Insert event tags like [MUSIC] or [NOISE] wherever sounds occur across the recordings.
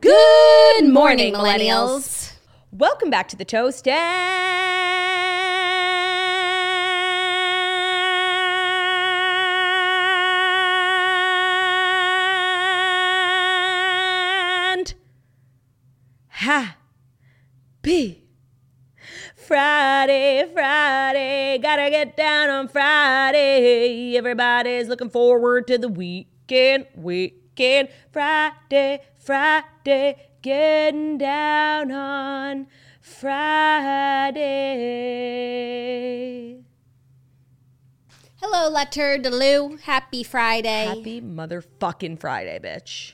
Good morning, millennials. Welcome back to the Toast and happy Friday, Friday, gotta get down on Friday. Everybody's looking forward to the weekend, weekend, Friday, Friday, getting down on Friday. Hello, Letter Delou. Happy Friday. Happy motherfucking Friday, bitch.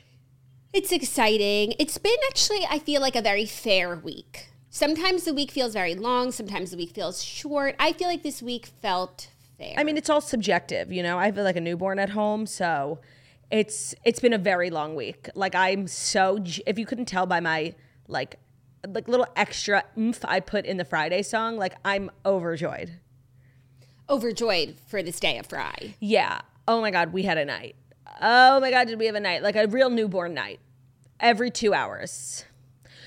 It's exciting. It's been actually, I feel like, a very fair week. Sometimes the week feels very long, sometimes the week feels short. I feel like this week felt fair. I mean, it's all subjective, you know. I have like a newborn at home, so it's it's been a very long week. Like I'm so if you couldn't tell by my like like little extra oomph I put in the Friday song, like I'm overjoyed. overjoyed for this day of Fry. Yeah. Oh my god, we had a night. Oh my god, did we have a night? Like a real newborn night. Every 2 hours.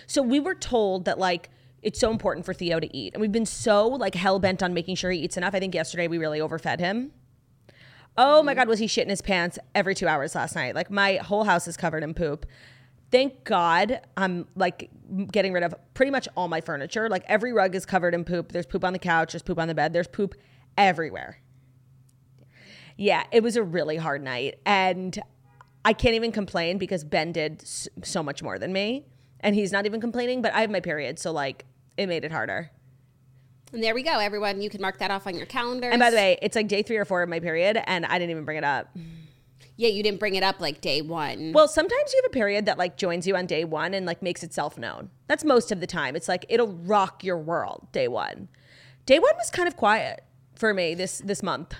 So we were told that like it's so important for Theo to eat. And we've been so like hell bent on making sure he eats enough. I think yesterday we really overfed him. Oh my God, was he shitting in his pants every two hours last night? Like my whole house is covered in poop. Thank God I'm like getting rid of pretty much all my furniture. Like every rug is covered in poop. There's poop on the couch, there's poop on the bed, there's poop everywhere. Yeah, it was a really hard night. And I can't even complain because Ben did so much more than me. And he's not even complaining, but I have my period. So, like, it made it harder. And there we go, everyone. You can mark that off on your calendar. And by the way, it's like day three or four of my period, and I didn't even bring it up. yeah, you didn't bring it up like day one. Well, sometimes you have a period that like joins you on day one and like makes itself known. That's most of the time. It's like it'll rock your world day one. Day one was kind of quiet for me this this month.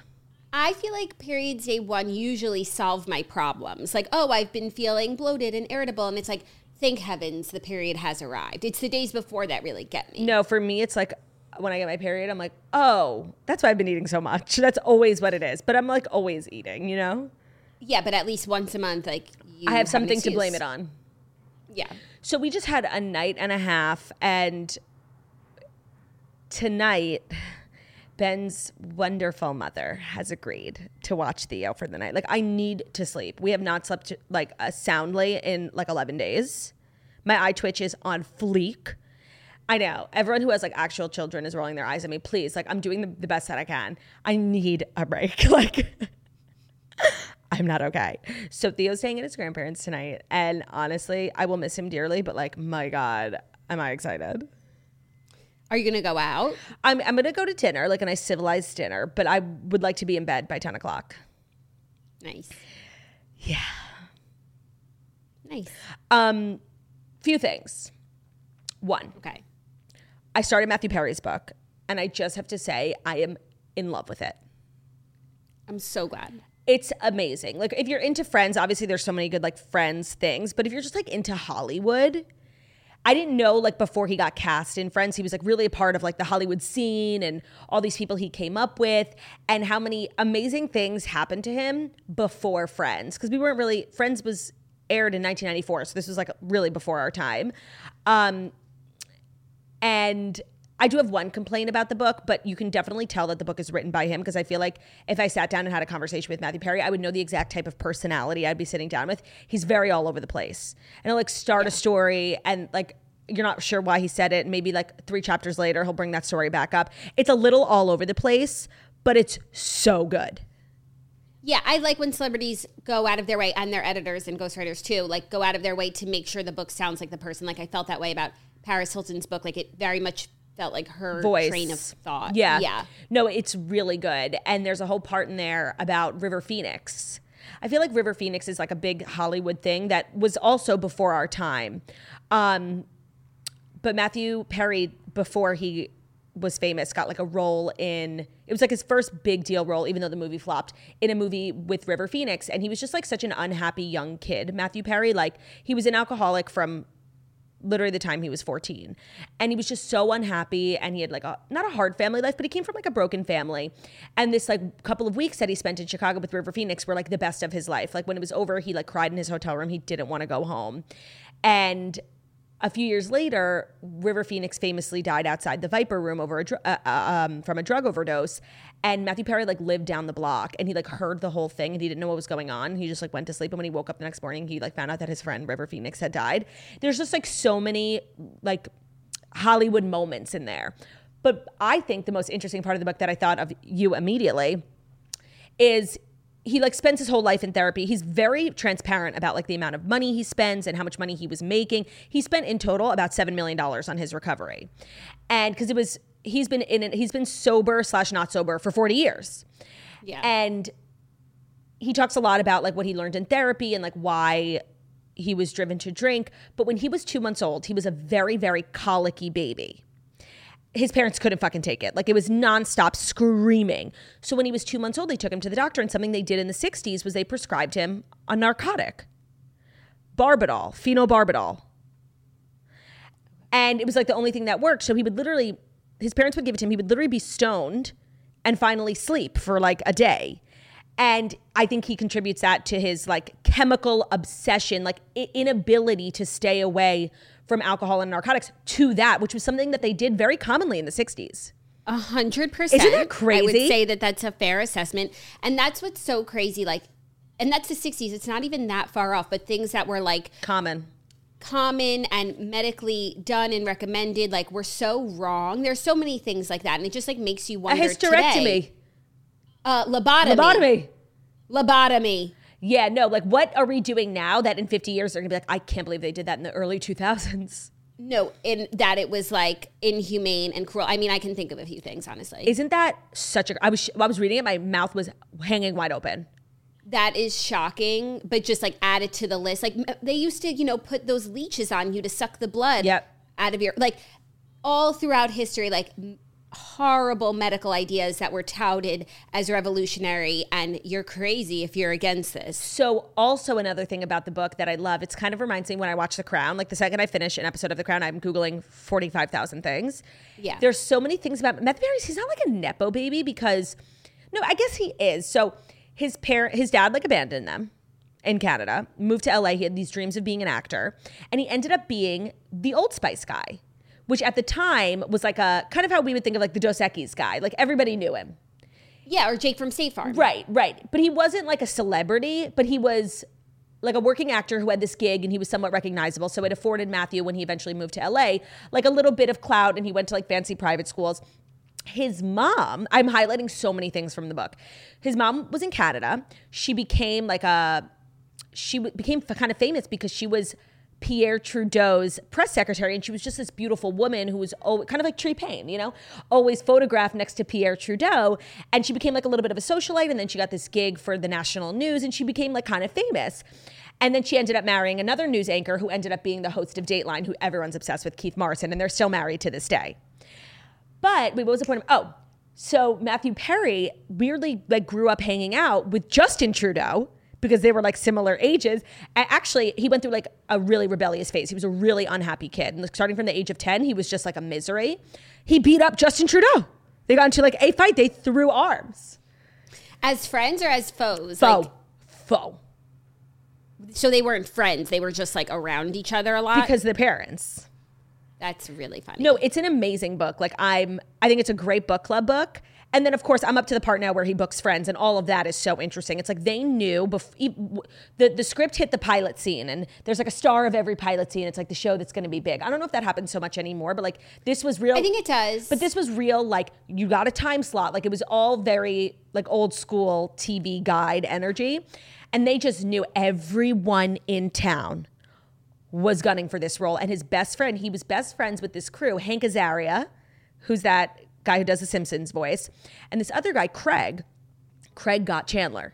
I feel like periods day one usually solve my problems. Like, oh, I've been feeling bloated and irritable. And it's like, thank heavens the period has arrived. It's the days before that really get me. No, for me, it's like when I get my period, I'm like, oh, that's why I've been eating so much. [LAUGHS] That's always what it is. But I'm like always eating, you know? Yeah, but at least once a month, like, I have an something to blame it on. Yeah. So we just had a night and a half, and tonight, Ben's wonderful mother has agreed to watch Theo for the night. Like, I need to sleep. We have not slept like uh, soundly in like 11 days. My eye twitch is on fleek. I know everyone who has like actual children is rolling their eyes at me. Please, like, I'm doing the, the best that I can. I need a break. [LAUGHS] like, [LAUGHS] I'm not okay. So Theo's staying at his grandparents tonight, and honestly, I will miss him dearly. But like, my God, am I excited? Are you going to go out? I'm I'm gonna go to dinner, like a nice civilized dinner, but I would like to be in bed by ten o'clock. Nice. Yeah. Nice. Um, few things. One, Okay. I started Matthew Perry's book, and I just have to say I am in love with it. I'm so glad. it's amazing. Like if you're into Friends, obviously there's so many good like Friends things, but if you're just like into Hollywood, I didn't know like before he got cast in Friends, he was like really a part of like the Hollywood scene and all these people he came up with and how many amazing things happened to him before Friends because we weren't really Friends was aired in 1994, so this was like really before our time. Um and I do have one complaint about the book, but you can definitely tell that the book is written by him because I feel like if I sat down and had a conversation with Matthew Perry, I would know the exact type of personality I'd be sitting down with. He's very all over the place. And he'll like start a story and like you're not sure why he said it. And maybe like three chapters later, he'll bring that story back up. It's a little all over the place, but it's so good. Yeah, I like when celebrities go out of their way, and their editors and ghostwriters too, like go out of their way to make sure the book sounds like the person. Like I felt that way about Paris Hilton's book. Like it very much felt like her Voice. train of thought. Yeah. Yeah. No, it's really good. And there's a whole part in there about River Phoenix. I feel like River Phoenix is like a big Hollywood thing that was also before our time. Um, but Matthew Perry, before he was famous, got like a role in it was like his first big deal role, even though the movie flopped, in a movie with River Phoenix. And he was just like such an unhappy young kid. Matthew Perry, like he was an alcoholic from literally the time he was 14 and he was just so unhappy and he had like a not a hard family life but he came from like a broken family. And this like couple of weeks that he spent in chicago with river phoenix were like the best of his life. Like when it was over he like cried in his hotel room. He didn't want to go home. And a few years later, River Phoenix famously died outside the Viper Room over a uh, uh, um, from a drug overdose. And Matthew Perry like lived down the block, and he like heard the whole thing, and he didn't know what was going on. He just like went to sleep, and when he woke up the next morning, he like found out that his friend River Phoenix had died. There's just like so many like Hollywood moments in there. But I think the most interesting part of the book that I thought of you immediately is he like spends his whole life in therapy. He's very transparent about like the amount of money he spends and how much money he was making. He spent in total about seven million dollars on his recovery, and because it was he's been in it, he's been sober slash not sober for forty years, Yeah. and he talks a lot about like what he learned in therapy and like why he was driven to drink. But when he was two months old, he was a very very colicky baby his parents couldn't fucking take it. Like it was nonstop screaming. So when he was two months old, they took him to the doctor, and something they did in the 60s was they prescribed him a narcotic, Barbitol, phenobarbital. And it was like the only thing that worked. So he would literally, his parents would give it to him. He would literally be stoned and finally sleep for like a day. And I think he contributes that to his like chemical obsession, like i- inability to stay away from alcohol and narcotics to that, which was something that they did very commonly in the 60s. A hundred percent. Isn't that crazy? I would say that that's a fair assessment, and that's what's so crazy. Like, and that's the '60s. It's not even that far off. But things that were like Common. Common and medically done and recommended, like, we're so wrong. There's so many things like that, and it just like makes you wonder. A hysterectomy. Today, uh, lobotomy. Lobotomy. Lobotomy. Yeah, no, like what are we doing now that in 50 years they're gonna be like, I can't believe they did that in the early 2000s? No, in that it was like inhumane and cruel. I mean, I can think of a few things, honestly. Isn't that such a? I was I was reading it, my mouth was hanging wide open. That is shocking, but just like add it to the list. Like they used to, you know, put those leeches on you to suck the blood Yep. out of your like all throughout history, like horrible medical ideas that were touted as revolutionary, and you're crazy if you're against this. So also another thing about the book that I love, it's kind of reminds me when I watch The Crown. Like the second I finish an episode of The Crown, I'm googling 45,000 things. Yeah. There's so many things about Matthew. He's not like a nepo baby because, no, I guess he is. So his parent, his dad, like abandoned them in Canada, moved to LA. He had these dreams of being an actor, and he ended up being the Old Spice guy, which at the time was like a kind of how we would think of like the Dos Equis guy. Like everybody knew him. Yeah, or Jake from State Farm. Right, right. But he wasn't like a celebrity, but he was like a working actor who had this gig and he was somewhat recognizable. So it afforded Matthew, when he eventually moved to LA, like a little bit of clout and he went to like fancy private schools. His mom, I'm highlighting so many things from the book. His mom was in Canada. She became like a, she became kind of famous because she was Pierre Trudeau's press secretary, and she was just this beautiful woman who was always, kind of like Tree Payne, you know, always photographed next to Pierre Trudeau. And she became like a little bit of a socialite, and then she got this gig for the national news, and she became like kind of famous. And then she ended up marrying another news anchor who ended up being the host of Dateline, who everyone's obsessed with, Keith Morrison, and they're still married to this day. But wait, what was the point of? Oh, so Matthew Perry weirdly like grew up hanging out with Justin Trudeau because they were like similar ages. And actually, he went through like a really rebellious phase. He was a really unhappy kid, and like, starting from the age of ten, he was just like a misery. He beat up Justin Trudeau. They got into like a fight. They threw arms. As friends or as foes? Foe, Like, foe, so they weren't friends. They were just like around each other a lot. because of the parents. That's really funny. No, it's an amazing book. Like I'm I think it's a great book club book. And then of course I'm up to the part now where he books friends and all of that is so interesting. It's like they knew bef- the the script hit the pilot scene and there's like a star of every pilot scene. It's like the show that's going to be big. I don't know if that happens so much anymore, but like this was real I think it does. But this was real like you got a time slot. Like it was all very like old school TV guide energy. And they just knew everyone in town was gunning for this role. And his best friend, he was best friends with this crew, Hank Azaria, who's that guy who does the Simpsons voice, and this other guy, Craig. Craig got Chandler.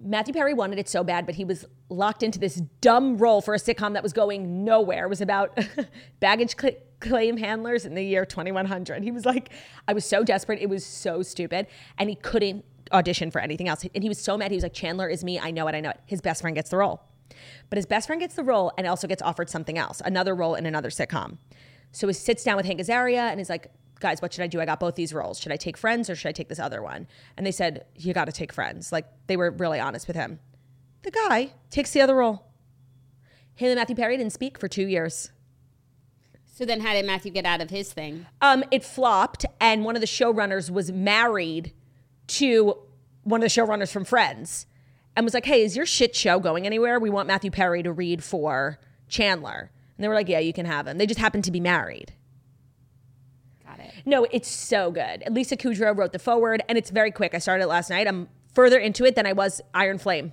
Matthew Perry wanted it so bad, but he was locked into this dumb role for a sitcom that was going nowhere. It was about [LAUGHS] baggage cl- claim handlers in the year 2100. He was like, I was so desperate. It was so stupid. And he couldn't audition for anything else. And he was so mad. He was like, Chandler is me. I know it. I know it. His best friend gets the role. But his best friend gets the role and also gets offered something else, another role in another sitcom. So he sits down with Hank Azaria and he's like, guys, what should I do? I got both these roles. Should I take Friends or should I take this other one? And they said, you got to take Friends. Like they were really honest with him. The guy takes the other role. And Matthew Perry didn't speak for two years. So then, how did Matthew get out of his thing? Um, it flopped, and one of the showrunners was married to one of the showrunners from Friends, and was like, "Hey, is your shit show going anywhere? We want Matthew Perry to read for Chandler." And they were like, "Yeah, you can have him." They just happened to be married. Got it. No, it's so good. Lisa Kudrow wrote the forward, and it's very quick. I started it last night. I'm further into it than I was Iron Flame.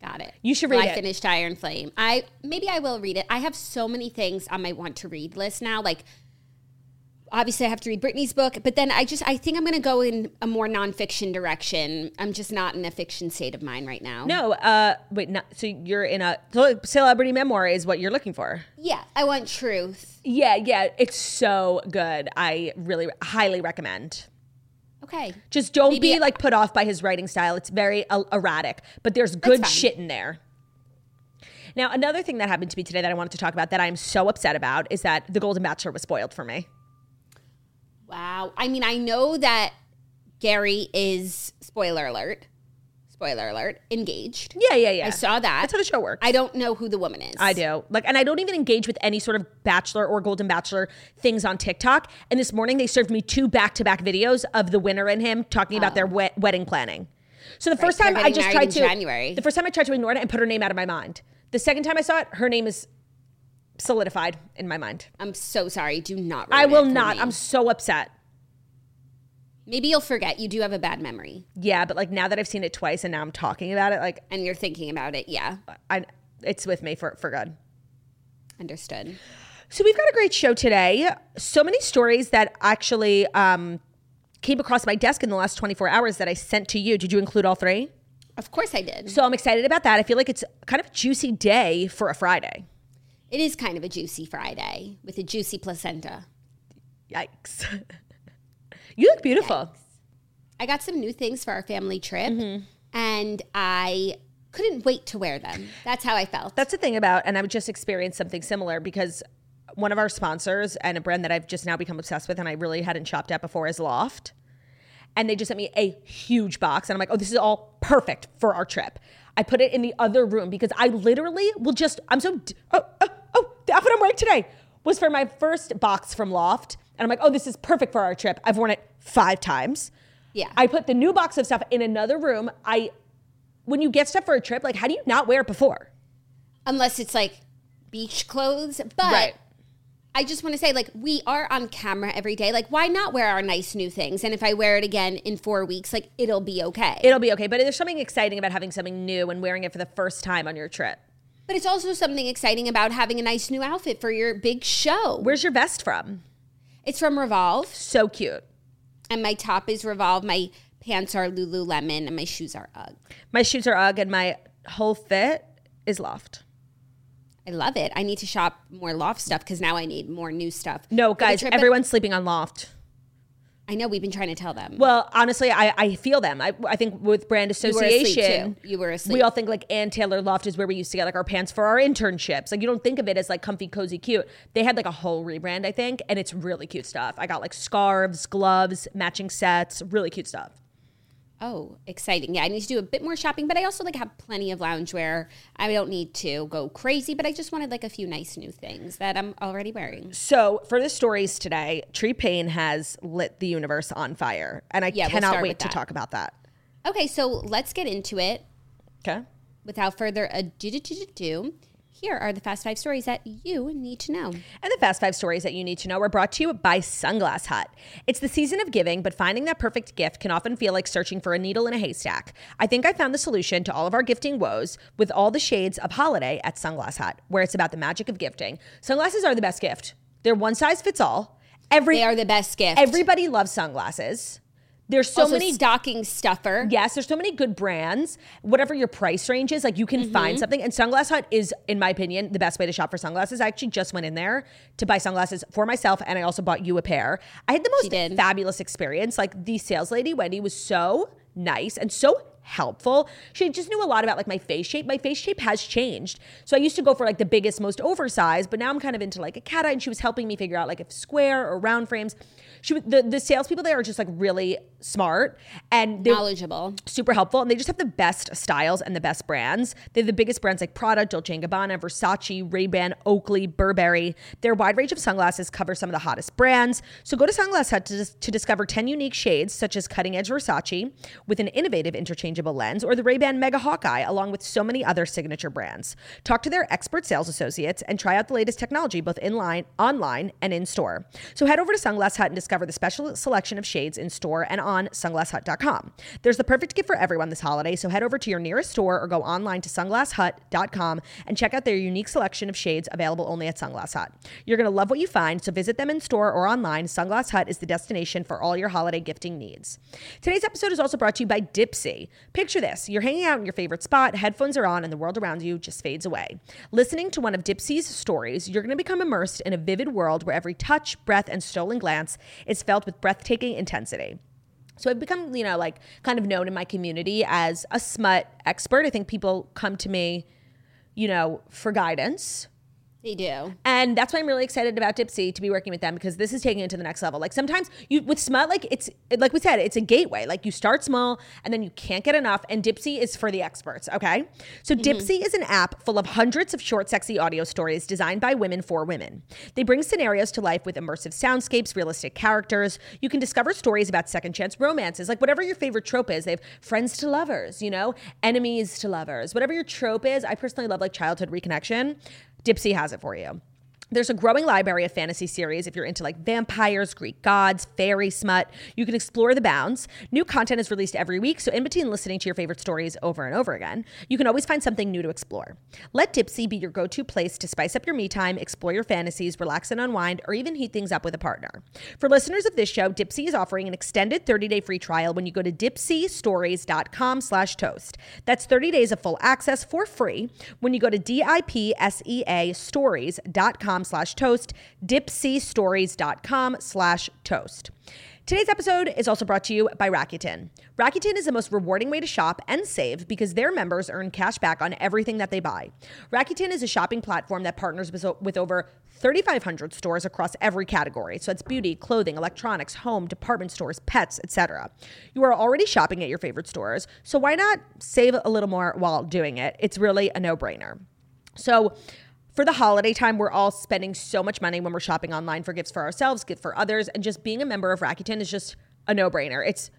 Got it. You should Well, it. I finished Iron Flame. I maybe I will read it. I have so many things on my want to read list now. Like obviously I have to read Brittany's book, but then I just I think I'm gonna go in a more nonfiction direction. I'm just not in a fiction state of mind right now. No, uh, wait, not, so you're in a so celebrity memoir is what you're looking for. Yeah, I want truth. Yeah, yeah, it's so good. I really highly recommend. Okay. Just don't Maybe- be like put off by his writing style. It's very uh, erratic, but there's good shit in there. Now, another thing that happened to me today that I wanted to talk about that I'm so upset about is that The Golden Bachelor was spoiled for me. Wow. I mean, I know that Gary is spoiler alert. Spoiler alert, engaged. Yeah, yeah, yeah. I saw that. That's how the show works. I don't know who the woman is. I do. Like, and I don't even engage with any sort of Bachelor or Golden Bachelor things on TikTok. And this morning they served me two back to back videos of the winner and him talking about oh. their wed- wedding planning. So the first time I just tried to January. The first time I tried to ignore it and put her name out of my mind. The second time I saw it, her name is solidified in my mind. I'm so sorry. Do not. I will not. me. I'm so upset. Maybe you'll forget. You do have a bad memory, Yeah, but like now that I've seen it twice and now I'm talking about it, like and you're thinking about it. Yeah, I, it's with me for for good. understood. So we've got a great show today. So many stories that actually um, came across my desk in the last 24 hours that I sent to you. Did you include all three? Of course, I did. So I'm excited about that. I feel like it's kind of a juicy day for a Friday. It is kind of a juicy Friday with a juicy placenta. Yikes. [LAUGHS] you look beautiful. I got some new things for our family trip, Mm-hmm. and I couldn't wait to wear them. That's how I felt. That's the thing about, and I've just experienced something similar because one of our sponsors and a brand that I've just now become obsessed with and I really hadn't shopped at before is Loft. And they just sent me a huge box. And I'm like, oh, this is all perfect for our trip. I put it in the other room because I literally will just, I'm so, oh, oh, oh, the outfit I'm wearing today was for my first box from Loft. And I'm like, oh, this is perfect for our trip. I've worn it five times. Yeah. I put the new box of stuff in another room. I, when you get stuff for a trip, like, how do you not wear it before? Unless it's like beach clothes, but. Right. I just want to say, like, we are on camera every day. Like, why not wear our nice new things? And if I wear it again in four weeks, like, it'll be okay. It'll be okay. But there's something exciting about having something new and wearing it for the first time on your trip. but it's also something exciting about having a nice new outfit for your big show. Where's your vest from? It's from Revolve, So cute. and my top is Revolve. My pants are Lululemon, and my shoes are UGG. My shoes are UGG and my whole fit is Loft. I love it. I need to shop more loft stuff because now I need more new stuff. No, guys, trip- everyone's sleeping on Loft. I know we've been trying to tell them. Well, honestly, I, I feel them. I, I think with brand association. You were asleep. We all think like Ann Taylor Loft is where we used to get like our pants for our internships. Like you don't think of it as like comfy, cozy, cute. They had like a whole rebrand, I think, and it's really cute stuff. I got like scarves, gloves, matching sets, really cute stuff. Oh, exciting! Yeah, I need to do a bit more shopping, but I also like have plenty of loungewear. I don't need to go crazy, but I just wanted like a few nice new things that I'm already wearing. So for the stories today, Tree Payne has lit the universe on fire, and I Yeah, we'll cannot wait to talk about that. Okay, so let's get into it. Okay. Without further ado, here are the fast five stories that you need to know. And the fast five stories that you need to know are brought to you by Sunglass Hut. It's the season of giving, but finding that perfect gift can often feel like searching for a needle in a haystack. I think I found the solution to all of our gifting woes with all the shades of holiday at Sunglass Hut, where it's about the magic of gifting. Sunglasses are the best gift. They're one size fits all. Every They are the best gift. everybody loves sunglasses. There's so also many stocking stuffer. Yes, there's so many good brands. Whatever your price range is, like you can Mm-hmm. find something. And Sunglass Hut is, in my opinion, the best way to shop for sunglasses. I actually just went in there to buy sunglasses for myself, and I also bought you a pair. I had the most fabulous experience. Like the sales lady, Wendy, was so nice and so helpful. She just knew a lot about like my face shape. My face shape has changed. So I used to go for like the biggest, most oversized, but now I'm kind of into like a cat eye and she was helping me figure out like if square or round frames. She the the salespeople there are just like really smart and Knowledgeable. super helpful and they just have the best styles and the best brands. They have the biggest brands like Prada, Dolce & Gabbana, Versace, Ray-Ban, Oakley, Burberry. Their wide range of sunglasses cover some of the hottest brands. So go to Sunglass Hut to, to discover 10 unique shades such as cutting edge Versace with an innovative interchangeable lens or the Ray-Ban Mega Hawkeye along with so many other signature brands. Talk to their expert sales associates and try out the latest technology both in line, online, and in store. So head over to Sunglass Hut and discover the special selection of shades in store and on sunglasshut.com. There's the perfect gift for everyone this holiday, so head over to your nearest store or go online to sunglasshut.com and check out their unique selection of shades available only at Sunglass Hut. You're going to love what you find, so visit them in store or online. Sunglass Hut is the destination for all your holiday gifting needs. Today's episode is also brought to you by Dipsea. Picture this you're hanging out in your favorite spot, headphones are on, and the world around you just fades away. Listening to one of Dipsea's stories, you're going to become immersed in a vivid world where every touch, breath, and stolen glance is felt with breathtaking intensity. So I've become, you know, like kind of known in my community as a smut expert. I think people come to me, you know, for guidance. They do. And that's why I'm really excited about Dipsea to be working with them because this is taking it to the next level. Like sometimes you with smut, like it's like we said, it's a gateway. Like you start small and then you can't get enough. And Dipsea is for the experts. Okay. So mm-hmm. Dipsea is an app full of hundreds of short, sexy audio stories designed by women for women. They bring scenarios to life with immersive soundscapes, realistic characters. You can discover stories about second chance romances, like whatever your favorite trope is. They have friends to lovers, you know, enemies to lovers, whatever your trope is. I personally love like childhood reconnection. Dipsea has it for you. There's a growing library of fantasy series if you're into like vampires, Greek gods, fairy smut. You can explore the bounds. New content is released every week, so in between listening to your favorite stories over and over again, you can always find something new to explore. Let Dipsea be your go to place to spice up your me time, explore your fantasies, relax and unwind, or even heat things up with a partner. For listeners of this show, Dipsea is offering an extended 30 day free trial when you go to dipseastories.com slash toast. That's 30 days of full access for free when you go to D-I-P-S-E-A stories.com slash toast, dipseastories.com slash toast. Today's episode is also brought to you by Rakuten. Rakuten is the most rewarding way to shop and save because their members earn cash back on everything that they buy. Rakuten is a shopping platform that partners with over 3,500 stores across every category. So it's beauty, clothing, electronics, home, department stores, pets, etc. You are already shopping at your favorite stores, so why not save a little more while doing it? It's really a no-brainer. So for the holiday time, we're all spending so much money when we're shopping online for gifts for ourselves, gift for others, and just being a member of Rakuten is just a no-brainer. It's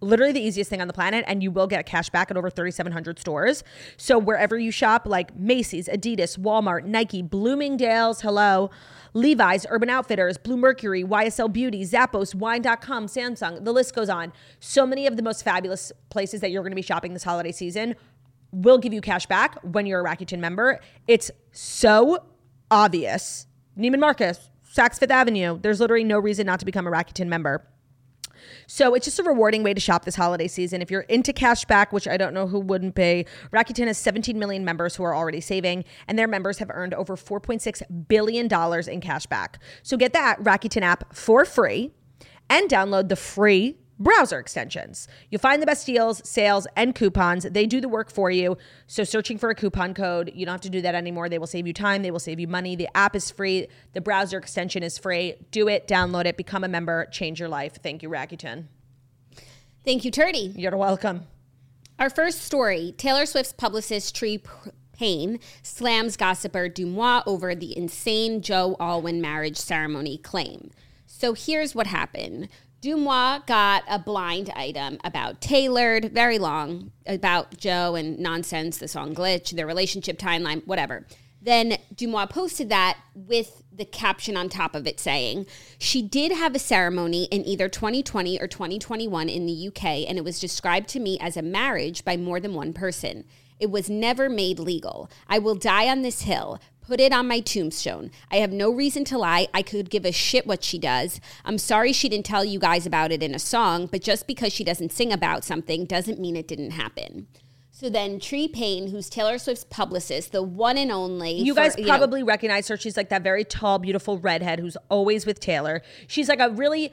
literally the easiest thing on the planet and you will get cash back at over 3700 stores so wherever you shop like macy's adidas walmart nike bloomingdale's hello levi's urban outfitters blue mercury ysl beauty zappos wine.com samsung the list goes on so many of the most fabulous places that you're going to be shopping this holiday season will give you cash back when you're a Rakuten member. It's so obvious. Neiman Marcus, Saks Fifth Avenue. There's literally no reason not to become a Rakuten member. So it's just a rewarding way to shop this holiday season. If you're into cash back, which I don't know who wouldn't be, Rakuten has 17 million members who are already saving, and their members have earned over $4.6 billion in cash back. So get that Rakuten app for free and download the free browser extensions. You'll find the best deals, sales, and coupons. They do the work for you. So, searching for a coupon code, you don't have to do that anymore. They will save you time, they will save you money. The app is free, the browser extension is free. Do it, download it, become a member, change your life. Thank you, Rakuten. Thank you, Turdy. You're welcome. Our first story Taylor Swift's publicist, Tree Payne, slams gossiper Deuxmoi over the insane Joe Alwyn marriage ceremony claim. So here's what happened. Deuxmoi got a blind item about Tailored, very long, about Joe and nonsense, the song Glitch, their relationship timeline, whatever. Then Deuxmoi posted that with the caption on top of it saying, She did have a ceremony in either 2020 or 2021 in the UK, and it was described to me as a marriage by more than one person. It was never made legal. I will die on this hill. Put it on my tombstone. I have no reason to lie. I could give a shit what she does. I'm sorry she didn't tell you guys about it in a song, but just because she doesn't sing about something doesn't mean it didn't happen. So then Tree Payne, who's Taylor Swift's publicist, the one and only. You for- guys know- probably recognize her. She's like that very tall, beautiful redhead who's always with Taylor. She's like a really.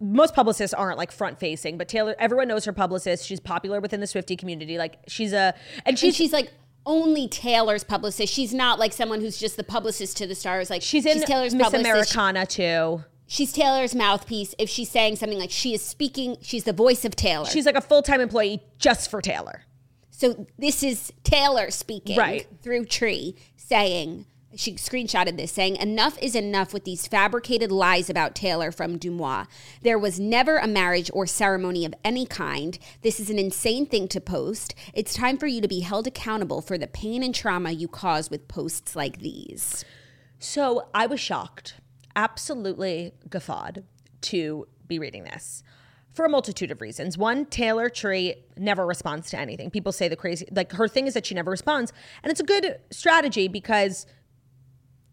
Most publicists aren't like front facing, but Taylor, everyone knows her publicist. She's popular within the Swifty community. Like she's a, and and she's she's like only Taylor's publicist. She's not like someone who's just the publicist to the stars. Like she's in Taylor's Miss publicist. Americana too. She's Taylor's mouthpiece. If she's saying something like she is speaking, she's the voice of Taylor. She's like a full time employee just for Taylor. So this is Taylor speaking Right. through Tree saying, she screenshotted this saying, enough is enough with these fabricated lies about Taylor from Deuxmoi. There was never a marriage or ceremony of any kind. This is an insane thing to post. It's time for you to be held accountable for the pain and trauma you cause with posts like these. So I was shocked, absolutely guffawed to be reading this for a multitude of reasons. One, Taylor Tree never responds to anything. People say the crazy, like her thing is that she never responds. And it's a good strategy because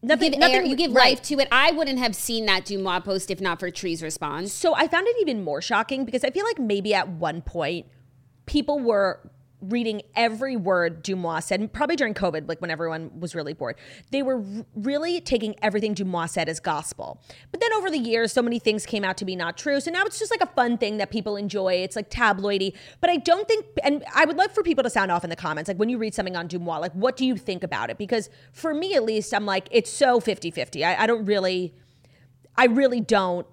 nothing, Give nothing, air, you give right. life to it. I wouldn't have seen that Deuxmoi post if not for Tree's response. So I found it even more shocking because I feel like maybe at one point people were reading every word Deuxmoi said, probably during COVID, like when everyone was really bored. They were really taking everything Deuxmoi said as gospel. But then over the years, so many things came out to be not true. So now it's just like a fun thing that people enjoy. It's like tabloidy. But I don't think, and I would love for people to sound off in the comments, like when you read something on Deuxmoi, like what do you think about it? Because for me at least, I'm like, it's so 50 50. I, I don't really. I really don't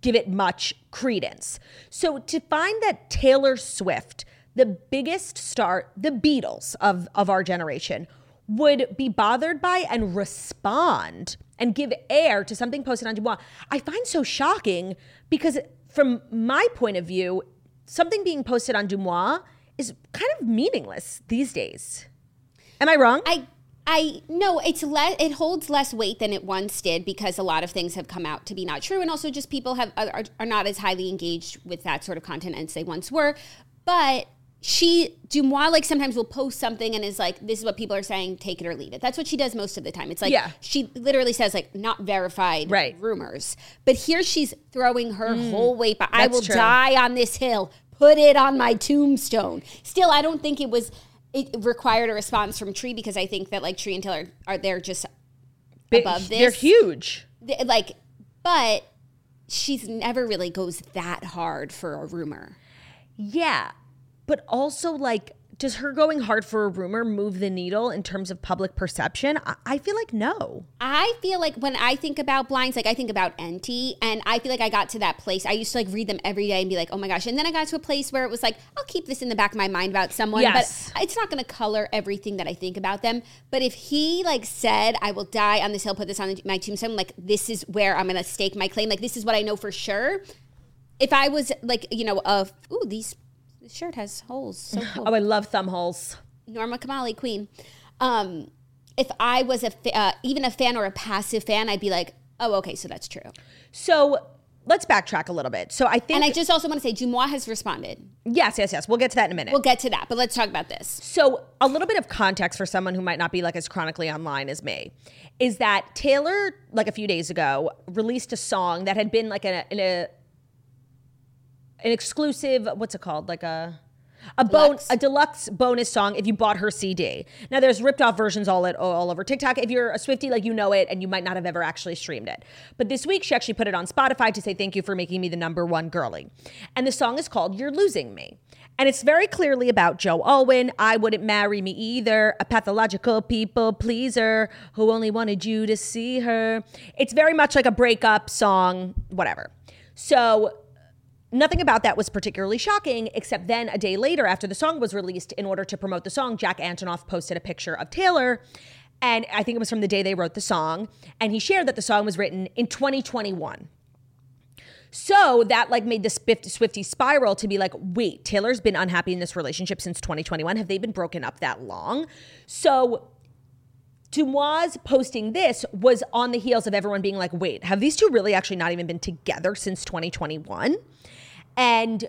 give it much credence. So to find that Taylor Swift, the biggest star, the Beatles of, of our generation, would be bothered by and respond and give air to something posted on Deuxmoi, I find so shocking because from my point of view, something being posted on Deuxmoi is kind of meaningless these days. Am I wrong? I I no, it's less. It holds less weight than it once did because a lot of things have come out to be not true, and also just people have are, are not as highly engaged with that sort of content as they once were. But she Deuxmoi like sometimes will post something and is like, "This is what people are saying. Take it or leave it." That's what she does most of the time. It's like Yeah. she literally says like not verified Right. rumors, but here she's throwing her mm. whole weight. But I will true. die on this hill. Put it on my tombstone. Still, I don't think it was. It required a response from Tree because I think that like Tree and Taylor are they're just Big- above this. They're huge. Th- like, but she's never really goes that hard for a rumor. Yeah. But also, like, does her going hard for a rumor move the needle in terms of public perception? I, I feel like no. I feel like when I think about blinds, like I think about Enty, and I feel like I got to that place. I used to like read them every day and be like, oh my gosh. And then I got to a place where it was like, I'll keep this in the back of my mind about someone, Yes. but it's not going to color everything that I think about them. But if he like said, I will die on this hill, put this on my tombstone, like this is where I'm going to stake my claim, like this is what I know for sure. If I was like, you know, of ooh, these, this shirt has holes. So [LAUGHS] cool. Oh, I love thumb holes. Norma Kamali, queen. Um, if I was a fa- uh, even a fan or a passive fan, I'd be like, oh, okay, so that's true. So let's backtrack a little bit. So I think, And I just also want to say, Deuxmoi has responded. yes, yes, yes. We'll get to that in a minute. We'll get to that, but let's talk about this. So, a little bit of context for someone who might not be like as chronically online as me is that Taylor, like a few days ago, released a song that had been like a, in a an exclusive. What's it called? Like a a bone a deluxe bonus song if you bought her CD. Now there's ripped off versions all at, all over TikTok. If you're a Swifty, like you know it, and you might not have ever actually streamed it. But this week she actually put it on Spotify to say thank you for making me the number one girly. And the song is called "You're Losing Me." And it's very clearly about Joe Alwyn. I wouldn't marry me either. A pathological people pleaser who only wanted you to see her. It's very much like a breakup song, whatever. So Nothing about that was particularly shocking, except then a day later, after the song was released, in order to promote the song, Jack Antonoff posted a picture of Taylor. And I think it was from the day they wrote the song. And he shared that the song was written in 2021. So that like made the Swifty, spiral to be like, wait, Taylor's been unhappy in this relationship since 2021. Have they been broken up that long? So Deuxmoi posting this was on the heels of everyone being like, wait, have these two really actually not even been together since 2021? And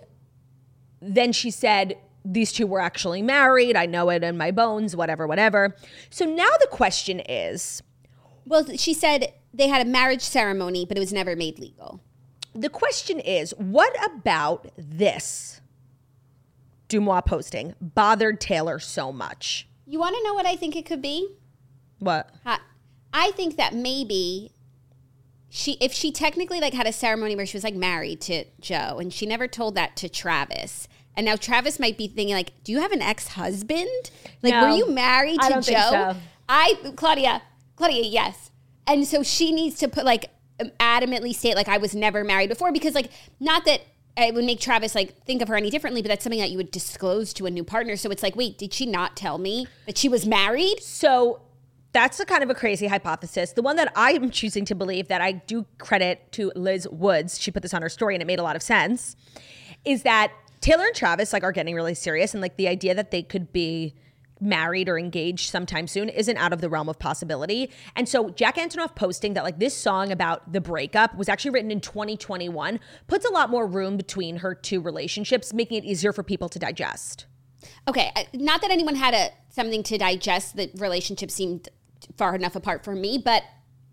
then she said, these two were actually married. I know it in my bones, whatever, whatever. So now the question is Well, she said they had a marriage ceremony, but it was never made legal. the question is, what about this Deuxmoi posting bothered Taylor so much. You want to know what I think it could be? What? I- I think that maybe she, if she technically like had a ceremony where she was like married to Joe, and she never told that to Travis, and now Travis might be thinking like, "Do you have an ex husband? Like, No, were you married I to don't Joe?" think so. I Claudia, Claudia, yes, and so she needs to put like um, adamantly state like I was never married before because like not that. It would make Travis like think of her any differently, but that's something that you would disclose to a new partner. So it's like, wait, did she not tell me that she was married? So that's a kind of a crazy hypothesis. The one that I'm choosing to believe that I do credit to Liz Woods, she put this on her story and it made a lot of sense, is that Taylor and Travis like are getting really serious and like the idea that they could be married or engaged sometime soon isn't out of the realm of possibility. And so Jack Antonoff posting that like this song about the breakup was actually written in 2021 puts a lot more room between her two relationships, making it easier for people to digest. Okay, uh, not that anyone had a something to digest. The relationship seemed far enough apart for me, but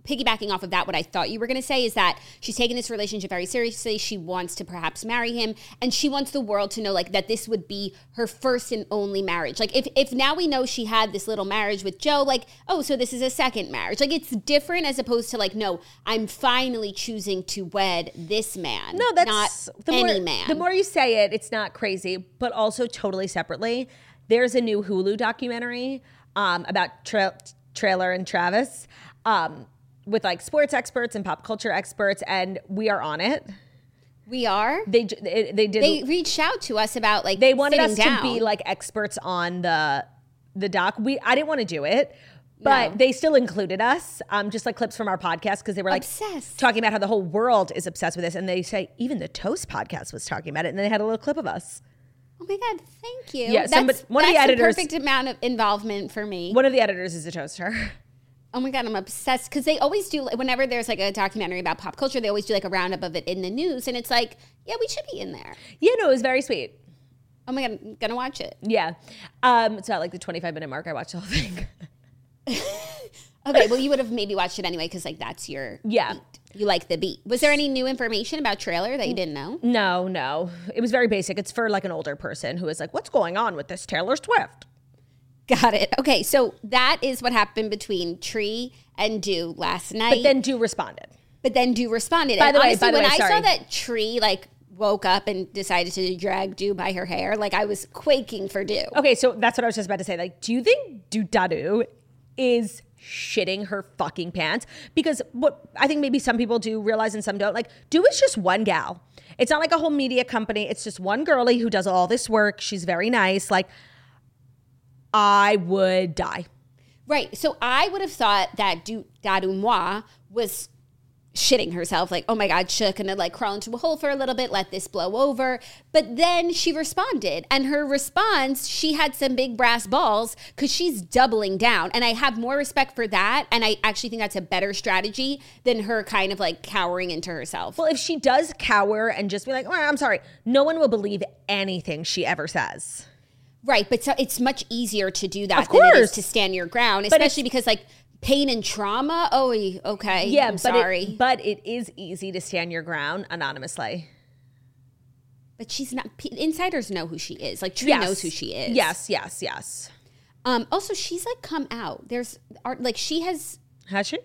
piggybacking off of that, what I thought you were going to say is that she's taking this relationship very seriously. She wants to perhaps marry him, and she wants the world to know like that this would be her first and only marriage. Like if if now we know she had this little marriage with Joe, like oh, so this is a second marriage. Like it's different as opposed to like no, I'm finally choosing to wed this man. No, that's not the any more, man. The more you say it, it's not crazy, but also totally separately. There's a new Hulu documentary um, about tra- Trailer and Travis um, with like sports experts and pop culture experts, and we are on it. we are. They they, they did They reached out to us about like they wanted us sitting to be like experts on the the doc. We I didn't want to do it, but No. they still included us, um, just like clips from our podcast because they were like Obsessed. talking about how the whole world is obsessed with this, and they say even the Toast podcast was talking about it, and they had a little clip of us. Oh my god, thank you. Yeah, that's, somebody- one of the that's editors- perfect amount of involvement for me. One of the editors is a toaster. [LAUGHS] Oh my god, I'm obsessed because they always do. like, Whenever there's like a documentary about pop culture, they always do like a roundup of it in the news, and it's like, yeah, we should be in there. yeah, no, it was very sweet. Oh my god, I'm gonna watch it. Yeah, um, it's at like the twenty-five minute mark. I watched the whole thing. [LAUGHS] [LAUGHS] Okay, well, you would have maybe watched it anyway because like that's your Yeah. beat. You like the beat. Was there any new information about trailer that you didn't know? No, no, it was very basic. It's for like an older person who is like, "What's going on with this Taylor Swift?" Got it. Okay, so that is what happened between Tree and Do last night. But then Do responded. but then Do responded. By and the way- honestly, by the when way, I saw that Tree like woke up and decided to drag Do by her hair, like I was quaking for Do. Okay, so that's what I was just about to say. Like, do you think Dudadu is shitting her fucking pants? Because what I think maybe some people do realize and some don't. Like, Do is just one gal. It's not like a whole media company. It's just one girlie who does all this work. She's very nice. Like, I would die. Right. So I would have thought that Du Dadumois was shitting herself, like, oh my God, shook and like crawl into a hole for a little bit, let this blow over. But then she responded. And her response, she had some big brass balls because she's doubling down. And I have more respect for that. And I actually think that's a better strategy than her kind of like cowering into herself. Well, if she does cower and just be like, "Oh, I'm sorry, no one will believe anything she ever says. Right, but so it's much easier to do that than it is to stand your ground, especially because like pain and trauma. Oh, okay. Yeah, I'm but sorry. It, but it is easy to stand your ground anonymously. But she's not. Insiders know who she is. Like Tree Yes. knows who she is. Yes, yes, yes. Um. Also, she's like come out. There's art. Like she has. Has she?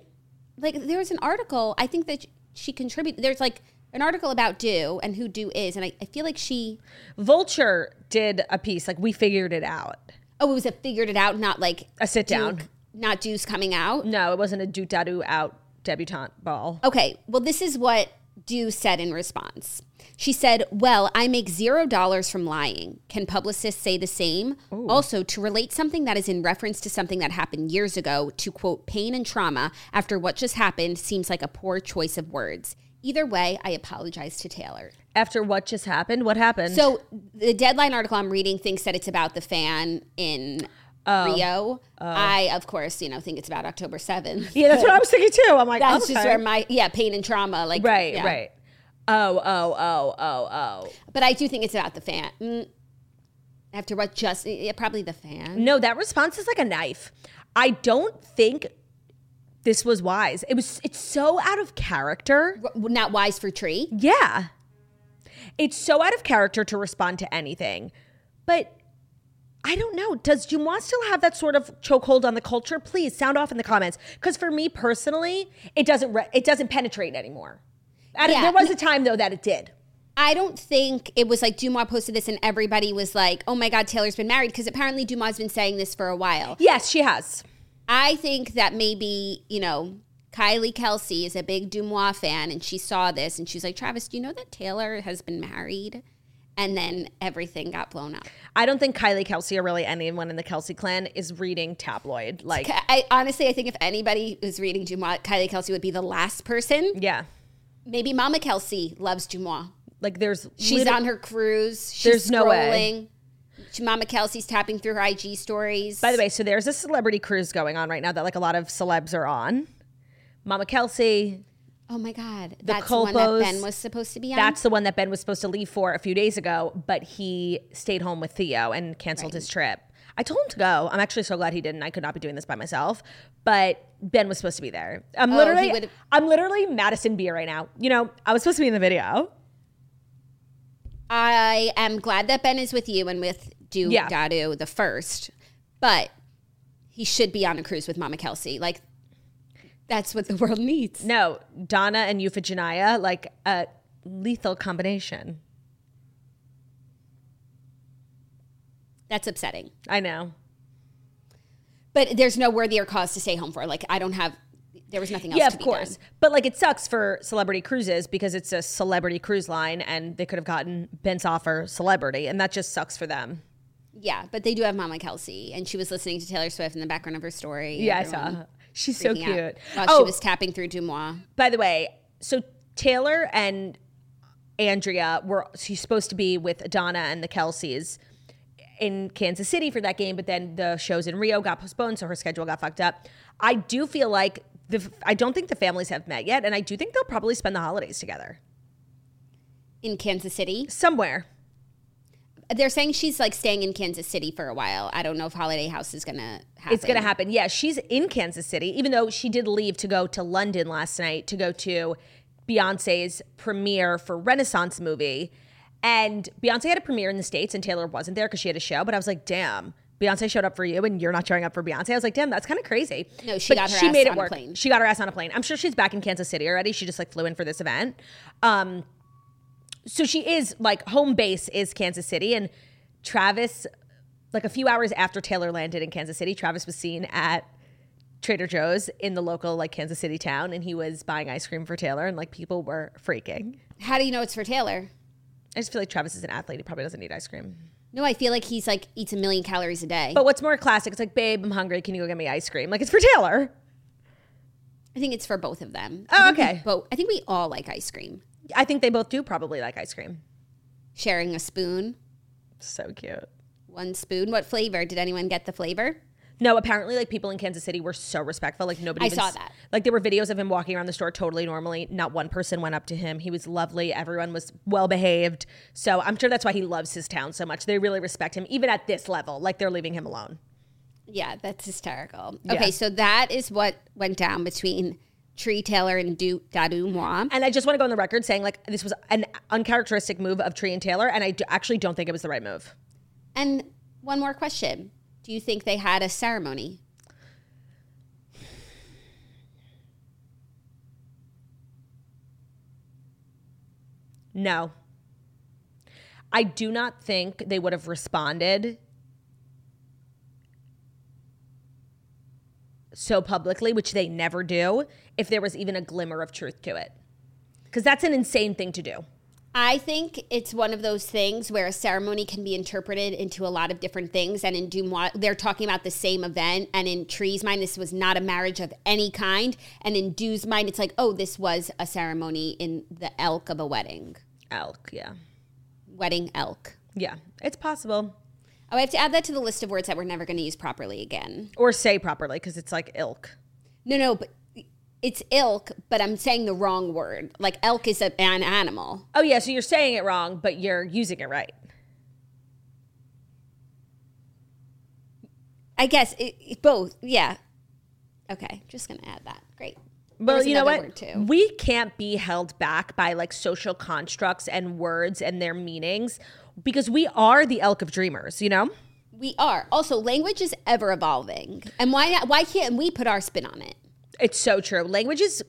Like there was an article. I think that she contributed. There's like an article about Do and who Do is, and I, I feel like she. Vulture did a piece like we figured it out. Oh, it was a figured it out, not like A sit down. Duke- not Du's coming out. No, it wasn't a doot dadu out debutante ball. Okay, well, this is what Do said in response. She said, Well, I make zero dollars from lying. Can publicists say the same? Also, to relate something that is in reference to something that happened years ago to quote pain and trauma after what just happened seems like a poor choice of words. Either way, I apologize to Taylor. After what just happened? What happened? So, the deadline article I'm reading thinks that it's about the fan in Rio. I, of course, you know, think it's about October 7th. yeah, that's what I was thinking too. I'm like, That's okay. just where my, yeah, pain and trauma, like, right, yeah. right. Oh, oh, oh, oh, oh. But I do think it's about the fan. Mm. After what just yeah, probably the fan. No, that response is like a knife. I don't think this was wise. It was. It's so out of character. Not wise for Tree. Yeah. It's so out of character to respond to anything. But I don't know. Does Deuxmoi still have that sort of chokehold on the culture? Please sound off in the comments. Because for me personally, it doesn't re- it doesn't penetrate anymore. Yeah. There was a time though that it did. I don't think it was like Deuxmoi posted this and everybody was like, oh my God, Taylor's been married. Because apparently Deuxmoi has been saying this for a while. Yes, she has. I think that maybe, you know, Kylie Kelce is a big Deuxmoi fan and she saw this and she's like, Travis, do you know that Taylor has been married? And then everything got blown up. I don't think Kylie Kelce or really anyone in the Kelce clan is reading tabloid. Like, I honestly, I think if anybody was reading Deuxmoi, Kylie Kelce would be the last person. yeah, Maybe Mama Kelce loves Deuxmoi. like there's She's liter- on her cruise. She's There's no way. Mama Kelce's tapping through her IG stories. By the way, so there's a celebrity cruise going on right now that like a lot of celebs are on. Mama Kelce, oh my God, that's the one that Ben was supposed to be on. that's the one that Ben was supposed to leave for a few days ago, but he stayed home with Theo and canceled his trip. I told him to go. I'm actually so glad he didn't. I could not be doing this by myself. But Ben was supposed to be there. I'm Oh, literally I'm literally Madison Beer right now. You know, I was supposed to be in the video. I am glad that Ben is with you and with Do Yeah. Dadu the first, but he should be on a cruise with Mama Kelce. Like that's what the world needs. No, Donna and Euphigenia, like a lethal combination. That's upsetting. I know. But there's no worthier cause to stay home for. Like I don't have. There was nothing else. Yeah, to of be course. done. But like it sucks for celebrity cruises because it's a celebrity cruise line and they could have gotten Ben's offer celebrity and that just sucks for them. Yeah, but they do have Mama Kelce, and she was listening to Taylor Swift in the background of her story. Yeah, I Everyone saw. She's so cute. out While oh, she was tapping through Deuxmoi. by the way, so Taylor and Andrea were she's supposed to be with Donna and the Kelces in Kansas City for that game, but then the shows in Rio got postponed, so her schedule got fucked up. I do feel like the I don't think the families have met yet, and I do think they'll probably spend the holidays together in Kansas City. somewhere. They're saying she's like staying in Kansas City for a while. I don't know if Holiday House is gonna happen. It's to happen. Yeah, she's in Kansas City, even though she did leave to go to London last night to go to Beyonce's premiere for Renaissance movie. And Beyonce had a premiere in the States and Taylor wasn't there because she had a show. But I was like, damn, Beyonce showed up for you and you're not showing up for Beyonce. I was like, damn, that's kind of crazy. No, she But got her she ass made it on a work. plane. She got her ass on a plane. I'm sure she's back in Kansas City already. She just like flew in for this event. Um, so she is like home base is Kansas City and Travis like a few hours after Taylor landed in Kansas City Travis was seen at Trader Joe's in the local like Kansas City town and he was buying ice cream for Taylor and like people were freaking. How do you know it's for Taylor? I just feel like Travis is an athlete he probably doesn't need ice cream. No, I feel like he's like eats a million calories a day. But what's more classic it's like babe I'm hungry can you go get me ice cream? Like it's for Taylor. I think it's for both of them. Oh, I think we okay. both. I think we all like ice cream. I think they both do probably like ice cream. Sharing a spoon, So cute. one spoon. What flavor? Did anyone get the flavor? No, apparently, like people in Kansas City were so respectful. Like nobody. I even saw that. Like there were videos of him walking around the store totally normally. Not one person went up to him. He was lovely. Everyone was well behaved. So I'm sure that's why he loves his town so much. They really respect him, even at this level. Like they're leaving him alone. Yeah, that's hysterical. Yeah. Okay, so that is what went down between Tree Taylor and du- Dadu Moi. And I just want to go on the record saying like this was an uncharacteristic move of Tree and Taylor, and I d- actually don't think it was the right move. And one more question: Do you think they had a ceremony? No. I do not think they would have responded so publicly, which they never do, if there was even a glimmer of truth to it. Because that's an insane thing to do. I think it's one of those things where a ceremony can be interpreted into a lot of different things. And in Deuxmoi, they're talking about the same event. And in Tree's mind, this was not a marriage of any kind. And in Deux's mind, it's like, oh, this was a ceremony in the elk of a wedding. Elk, yeah. Wedding elk. Yeah, it's possible. Oh, I have to add that to the list of words that we're never going to use properly again. Or say properly, because it's like ilk. No, no, but it's ilk, but I'm saying the wrong word. Like elk is a, an animal. Oh, yeah, so you're saying it wrong, but you're using it right. I guess it, it- both. Yeah. Okay, just going to add that. Great. Well, you know what? We can't be held back by like social constructs and words and their meanings because we are the elk of dreamers, you know? We are. Also, language is ever evolving. And why not, why can't we put our spin on it? It's so true. Language is,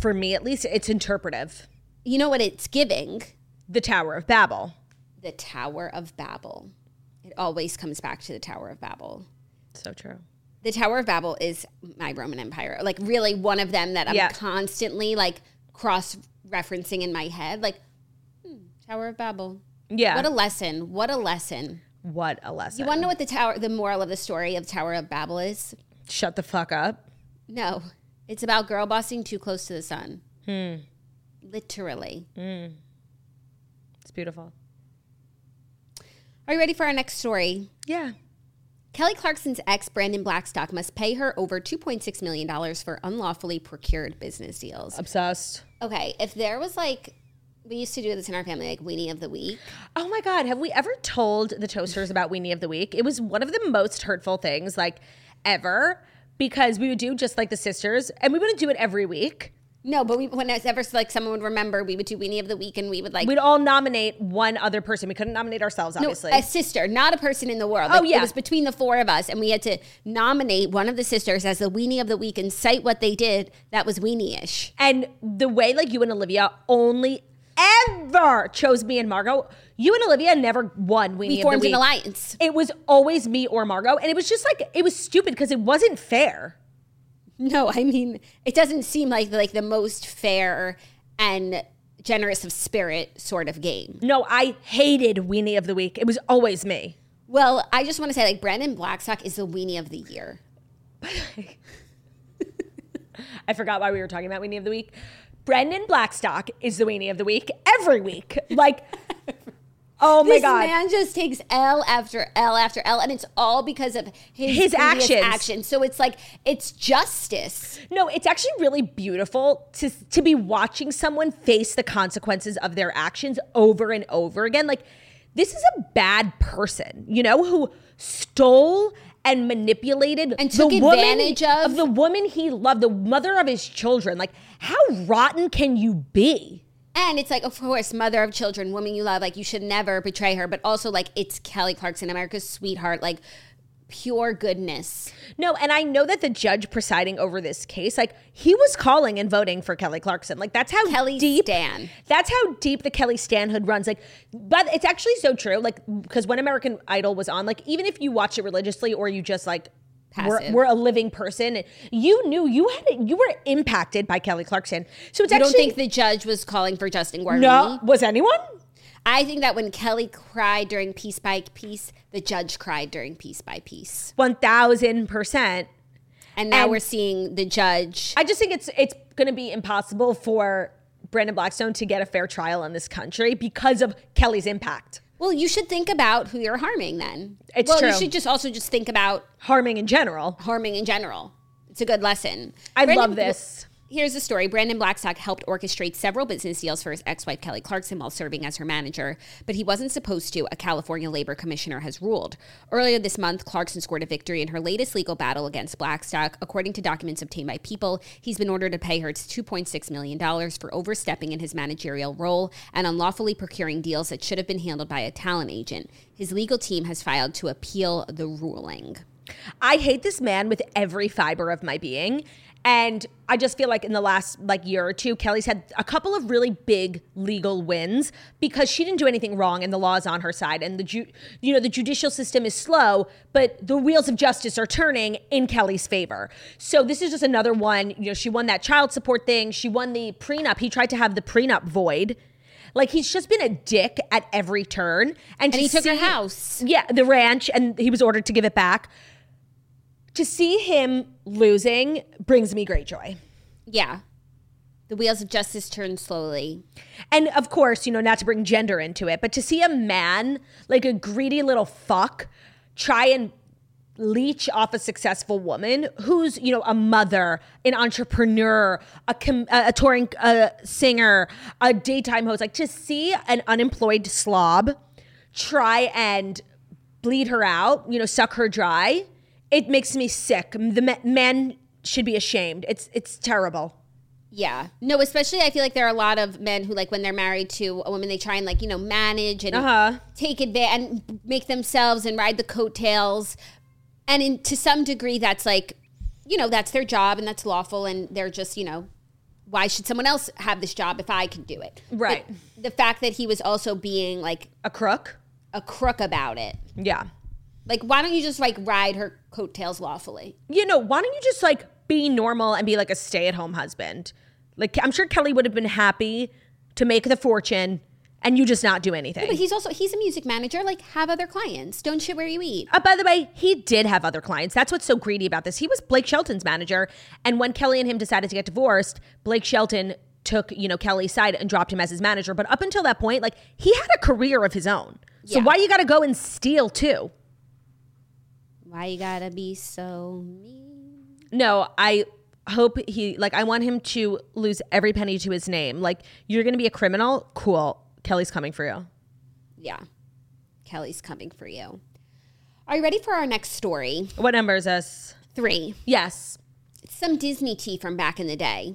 for me at least, it's interpretive. You know what it's giving? The Tower of Babel. The Tower of Babel. It always comes back to the Tower of Babel. So true. The Tower of Babel is my Roman Empire. Like really one of them that I'm Yeah. constantly like cross referencing in my head. Like hmm, Tower of Babel. Yeah. What a lesson. What a lesson. what a lesson. You want to know what the tower the moral of the story of Tower of Babel is? Shut the fuck up. No. It's about girl bossing too close to the sun. Hmm. Literally. Hmm. It's beautiful. Are you ready for our next story? Yeah. Kelly Clarkson's ex, Brandon Blackstock, must pay her over $2.6 million for unlawfully procured business deals. Obsessed. Okay, if there was like, we used to do this in our family, like weenie of the week. Oh my God. Have we ever told the toasters about Weenie of the Week? It was one of the most hurtful things, like, ever, because we would do just like the sisters, and we wouldn't do it every week. No, but we, whenever like someone would remember, we would do weenie of the week, and we would like We'd all nominate one other person. We couldn't nominate ourselves, no, obviously. a sister, not a person in the world. Oh, yeah. it was between the four of us, and we had to nominate one of the sisters as the weenie of the week and cite what they did that was weenie-ish. and the way, like, you and Olivia only ever chose me and Margot, you and Olivia never won Weenie We of the formed an alliance. It was always me or Margot, and it was just like, it was stupid because it wasn't fair. No, I mean it doesn't seem like like the most fair and generous of spirit sort of game. No, I hated Weenie of the Week. It was always me. Well, I just want to say like Brandon Blackstock is the weenie of the year. [LAUGHS] I forgot why we were talking about Weenie of the Week. Brandon Blackstock is the Weenie of the Week every week. Like, [LAUGHS] oh my this God. man just takes L after L after L, and it's all because of his, His actions. actions. So it's like it's justice. No, it's actually really beautiful to to be watching someone face the consequences of their actions over and over again. Like this is a bad person, you know, who stole and manipulated And took the woman- advantage of- the woman he loved, the mother of his children. Like how rotten can you be? And it's like, of course, mother of children, woman you love, like you should never betray her. But also, like it's Kelly Clarkson, America's sweetheart, like pure goodness. No, and I know that the judge presiding over this case, like he was calling and voting for Kelly Clarkson. Like that's how Kelly deep Stan. That's how deep the Kelly Stanhood runs. Like, but it's actually so true. Like, because when American Idol was on, like even if you watch it religiously or you just like were, a living person, you knew you had you were impacted by Kelly Clarkson. So it's You actually don't think the judge was calling for Justin Guarini? no was anyone. I think that when Kelly cried during Piece by Piece, the judge cried during Piece by Piece. One thousand percent. And now And- we're seeing the judge. I just think it's it's going to be impossible for Brandon Blackstone to get a fair trial in this country because of Kelly's impact. well, you should think about who you're harming then. It's well, you should just also just think about Harming in general. harming in general. It's a good lesson. I Brandon- love this. Here's the story. Brandon Blackstock helped orchestrate several business deals for his ex-wife Kelly Clarkson while serving as her manager, but he wasn't supposed to, a California labor commissioner has ruled. Earlier this month, Clarkson scored a victory in her latest legal battle against Blackstock. According to documents obtained by People, he's been ordered to pay her $2.6 million for overstepping in his managerial role and unlawfully procuring deals that should have been handled by a talent agent. His legal team has filed to appeal the ruling. I hate this man with every fiber of my being. And I just feel like in the last like year or two, Kelly's had a couple of really big legal wins because she didn't do anything wrong and the law is on her side. And the ju- you know the judicial system is slow, but the wheels of justice are turning in Kelly's favor. So this is just another one. You know, she won that child support thing. She won the prenup. He tried to have the prenup void. Like he's just been a dick at every turn. And, And he took her house. yeah, the ranch, and he was ordered to give it back. To see him losing brings me great joy. Yeah. The wheels of justice turn slowly. And of course, you know, not to bring gender into it, but to see a man, like a greedy little fuck, try and leech off a successful woman who's, you know, a mother, an entrepreneur, a, com- a, a touring uh, singer, a daytime host, like to see an unemployed slob try and bleed her out, you know, suck her dry, it makes me sick. The men should be ashamed. It's it's terrible. Yeah. No, especially I feel like there are a lot of men who like when they're married to a woman, they try and like, you know, manage and Uh-huh. take advantage and make themselves and ride the coattails. And in, to some degree, that's like, you know, that's their job and that's lawful. And they're just, you know, why should someone else have this job if I can do it? Right. But the fact that he was also being like A crook? a crook about it. Yeah. Like, why don't you just like ride her coattails lawfully? You know, why don't you just like be normal and be like a stay at home husband? Like, I'm sure Kelly would have been happy to make the fortune and you just not do anything. But he's also he's a music manager. Like, have other clients. Don't shit where you eat. Uh, by the way, he did have other clients. That's what's so greedy about this. He was Blake Shelton's manager, and when Kelly and him decided to get divorced, Blake Shelton took you know Kelly's side and dropped him as his manager. But up until that point, like he had a career of his own. So Yeah. why you got to go and steal too? Why you gotta be so mean? No, I hope he like I want him to lose every penny to his name. Like you're to be a criminal, cool. Kelly's coming for you. Yeah. Kelly's coming for you. Are you ready for our next story? What number is this? Three. Yes. It's some Disney tea from back in the day.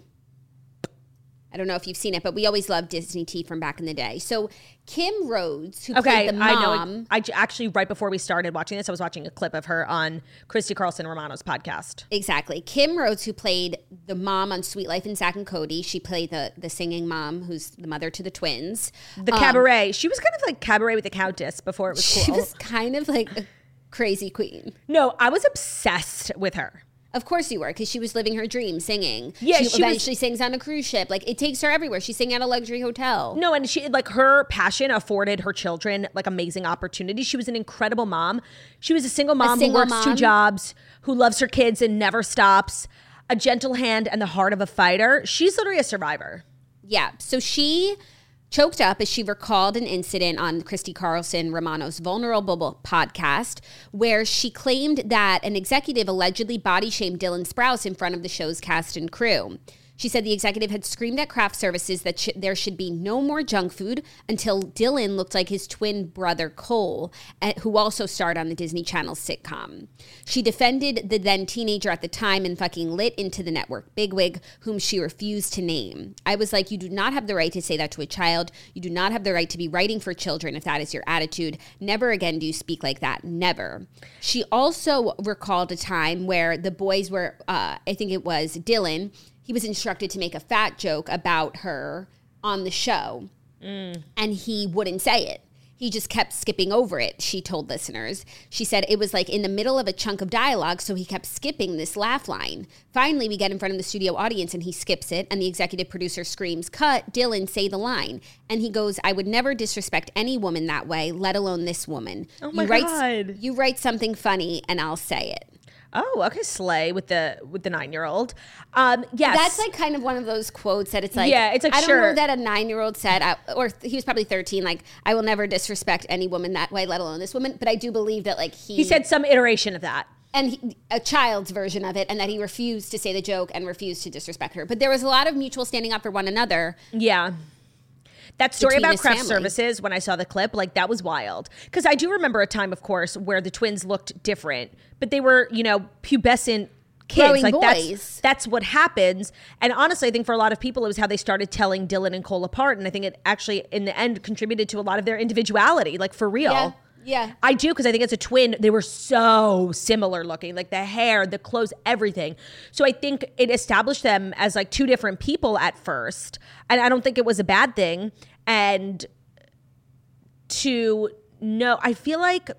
I don't know if you've seen it, but we always loved Disney tea from back in the day. So Kim Rhodes, who Okay, played the I mom, know. I actually right before we started watching this, I was watching a clip of her on Christy Carlson Romano's podcast. Exactly. Kim Rhodes, who played the mom on Suite Life and Zack and Cody. She played the the singing mom, who's the mother to the twins. The um, cabaret. She was kind of like cabaret with the Countess before it was cool. She was kind of like a crazy queen. no, I was obsessed with her. Of course you were, because she was living her dream singing. Yeah, she, she was- eventually sings on a cruise ship. Like it takes her everywhere. She's singing at a luxury hotel. No, and she like her passion afforded her children like amazing opportunities. She was an incredible mom. She was a single mom single who works two jobs, who loves her kids and never stops. A gentle hand and the heart of a fighter. She's literally a survivor. Yeah. So she choked up as she recalled an incident on Christy Carlson Romano's Vulnerable podcast where she claimed that an executive allegedly body shamed Dylan Sprouse in front of the show's cast and crew. She said the executive had screamed at craft services that sh- there should be no more junk food until Dylan looked like his twin brother Cole, eh, who also starred on the Disney Channel sitcom. She defended the then teenager at the time and fucking lit into the network bigwig, whom she refused to name. I was like, you do not have the right to say that to a child. You do not have the right to be writing for children if that is your attitude. Never again do you speak like that. Never. She also recalled a time where the boys were, uh, I think it was Dylan, he was instructed to make a fat joke about her on the show and he wouldn't say it. He just kept skipping over it, she told listeners. She said it was like in the middle of a chunk of dialogue, so he kept skipping this laugh line. Finally, we get in front of the studio audience and he skips it, and the executive producer screams, Cut, Dylan, say the line. And he goes, I would never disrespect any woman that way, let alone this woman. Oh my you write, God. You write something funny and I'll say it. Oh, okay, slay with the with the nine year old. Um, yes, That's like kind of one of those quotes that it's like, Yeah, it's like, I don't sure. know that a nine year old said, I, or he was probably 13, like, I will never disrespect any woman that way, let alone this woman. But I do believe that, like, he, he said some iteration of that. and he, a child's version of it, and that he refused to say the joke and refused to disrespect her. But there was a lot of mutual standing up for one another. Yeah. That story about craft family. services, when I saw the clip, like that was wild. Because I do remember a time, of course, where the twins looked different, but they were, you know, pubescent kids. Growing like boys. that's that's what happens. And honestly, I think for a lot of people, it was how they started telling Dylan and Cole apart. And I think it actually, in the end, contributed to a lot of their individuality, like for real. Yeah, yeah. I do because I think as a twin, they were so similar looking, like the hair, the clothes, everything. So I think it established them as like two different people at first. And I don't think it was a bad thing. And to know, I feel like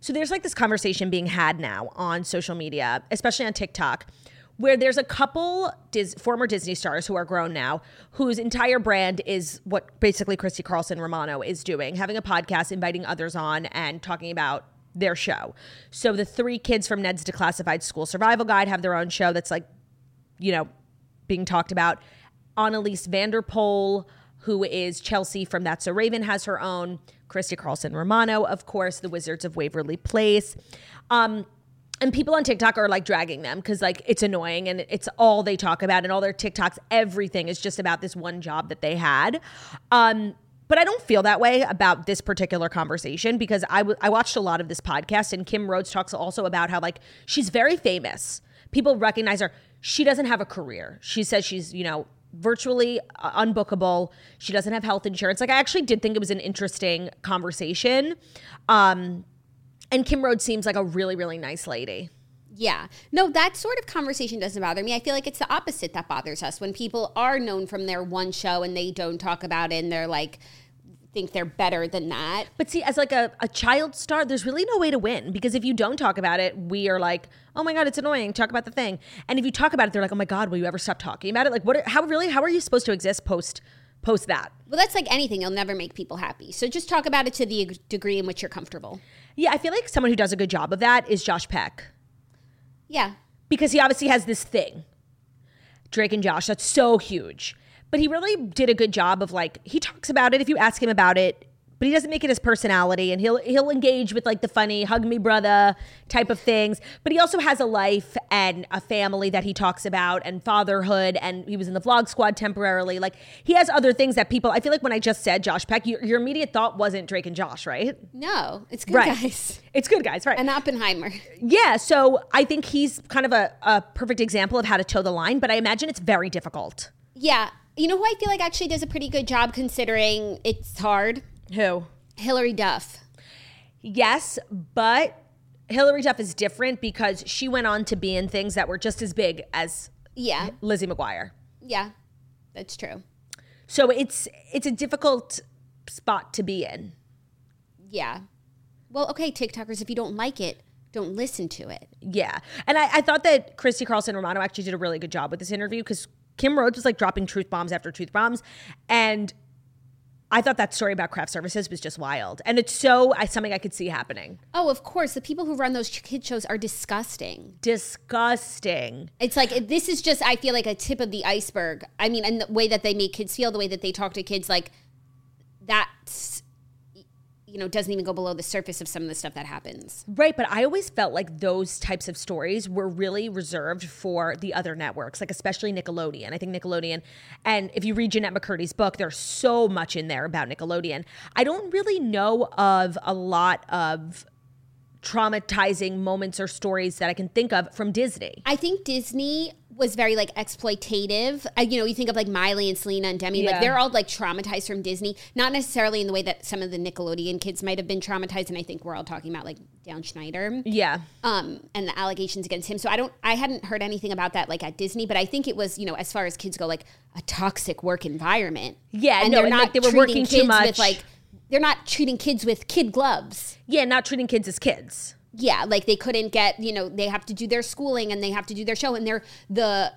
so there's like this conversation being had now on social media, especially on TikTok, where there's a couple Dis- former Disney stars who are grown now, whose entire brand is what basically Christy Carlson Romano is doing, having a podcast, inviting others on, and talking about their show. So the three kids from Ned's Declassified School Survival Guide have their own show that's like, you know, being talked about. Anneliese van der Pol, who is Chelsea from That's a Raven, has her own. Christy Carlson Romano, of course, the Wizards of Waverly Place. Um, and people on TikTok are like dragging them because like it's annoying and it's all they talk about and all their TikToks, everything is just about this one job that they had. Um, but I don't feel that way about this particular conversation because I w- I watched a lot of this podcast and Kim Rhodes talks also about how like she's very famous people recognize her. She doesn't have a career. She says she's, you know, virtually unbookable. She doesn't have health insurance. Like I actually did think it was an interesting conversation. Um, and Kim Rhodes seems like a really, really nice lady. Yeah. No, that sort of conversation doesn't bother me. I feel like it's the opposite that bothers us when people are known from their one show and they don't talk about it and they're like, think they're better than that. But see, as like a, a child star, there's really no way to win because if you don't talk about it, we are like, oh my god, it's annoying. Talk about the thing. And if you talk about it, they're like, oh my god, will you ever stop talking about it? Like, what? Are, how really? How are you supposed to exist post post that? Well, that's like anything. You'll never make people happy. So just talk about it to the degree in which you're comfortable. Yeah, I feel like someone who does a good job of that is Josh Peck Yeah. because he obviously has this thing. Drake and Josh, that's so huge. But he really did a good job of like he talks about it if you ask him about it, but he doesn't make it his personality and he'll he'll engage with like the funny hug me brother type of things. But he also has a life and a family that he talks about and fatherhood and he was in the vlog squad temporarily. Like he has other things that people I feel like when I just said Josh Peck, your, your immediate thought wasn't Drake and Josh, right? No, it's good Right. guys. It's good guys, right? And Oppenheimer. Yeah, so I think he's kind of a, a perfect example of how to toe the line, but I imagine it's very difficult. Yeah. You know who I feel like actually does a pretty good job considering it's hard? Who? Hilary Duff. Yes, but Hilary Duff is different because she went on to be in things that were just as big as Yeah. Lizzie McGuire. Yeah. That's true. So it's it's a difficult spot to be in. Yeah. Well, okay, TikTokers, if you don't like it, don't listen to it. Yeah. And I, I thought that Christy Carlson Romano actually did a really good job with this interview because Kim Rhodes was like dropping truth bombs after truth bombs. And I thought that story about craft services was just wild. And it's so I, something I could see happening. Oh, of course. The people who run those kid shows are disgusting. Disgusting. It's like this is just I feel like a tip of the iceberg. I mean, and the way that they make kids feel, the way that they talk to kids, like that's you know doesn't even go below the surface of some of the stuff that happens. Right, but I always felt like those types of stories were really reserved for the other networks, like especially Nickelodeon. I think Nickelodeon, and if you read Jennette McCurdy's book, there's so much in there about Nickelodeon. I don't really know of a lot of traumatizing moments or stories that I can think of from Disney. I think Disney was very like exploitative. Uh, you know, you think of like Miley and Selena and Demi, Yeah. like they're all like traumatized from Disney, not necessarily in the way that some of the Nickelodeon kids might have been traumatized. And I think we're all talking about like Dan Schneider. Yeah. um, and the allegations against him. So I don't, I hadn't heard anything about that like at Disney, but I think it was, you know, as far as kids go, like a toxic work environment. Yeah, and no, they're and, not like, they were working too much. with like, they're not treating kids with kid gloves. Yeah, not treating kids as kids. Yeah, like they couldn't get, you know, they have to do their schooling and they have to do their show, and they're the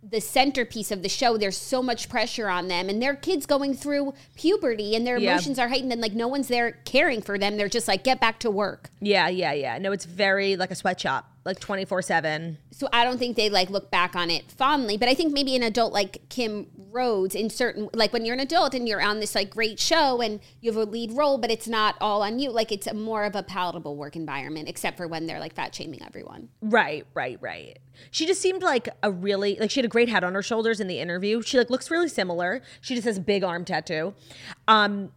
the centerpiece of the show. There's so much pressure on them, and their kids going through puberty, and their Yeah. emotions are heightened, and like no one's there caring for them. They're just like, get back to work. Yeah, yeah, yeah. No, it's very like a sweatshop, like 24 7. so I don't think they like look back on it fondly, but I think maybe an adult like Kim Rhodes in certain like when you're an adult and you're on this like great show and you have a lead role, but it's not all on you. Like it's a more of a palatable work environment, except for when they're like fat shaming everyone. Right, right, right. She just seemed like a really like she had a great head on her shoulders in the interview. She like looks really similar. She just has a big arm tattoo. Um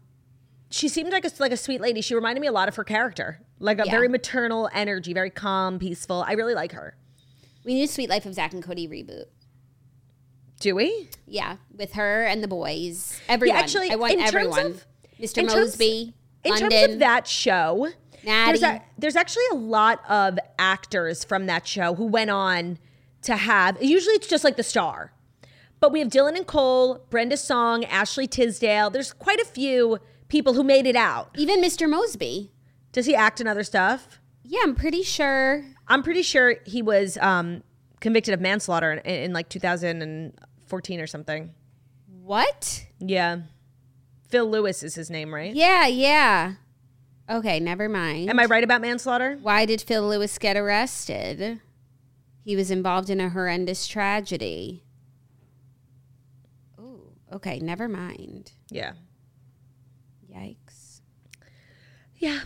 she seemed like a like a sweet lady. She reminded me a lot of her character. Like a Yeah. very maternal energy, very calm, peaceful. I really like her. We need a Suite Life of Zack and Cody reboot. Do we? Yeah, with her and the boys. Everyone. actually, I want everyone. of- Mr. Moseby, In London. terms of that show, there's, a, there's actually a lot of actors from that show who went on to have, usually it's just like the star. But we have Dylan and Cole, Brenda Song, Ashley Tisdale. There's quite a few people who made it out. Even Mr. Moseby. Does he act in other stuff? Yeah, I'm pretty sure. I'm pretty sure he was um, convicted of manslaughter in, in like 2014 or something. What? Yeah. Phil Lewis is his name, right? Yeah, yeah. Okay, never mind. Am I right about manslaughter? Why did Phil Lewis get arrested? He was involved in a horrendous tragedy. Oh, okay, never mind. Yeah. Yikes. Yeah.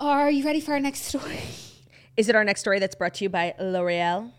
Are you ready for our next story? [LAUGHS] Is it our next story that's brought to you by L'Oreal?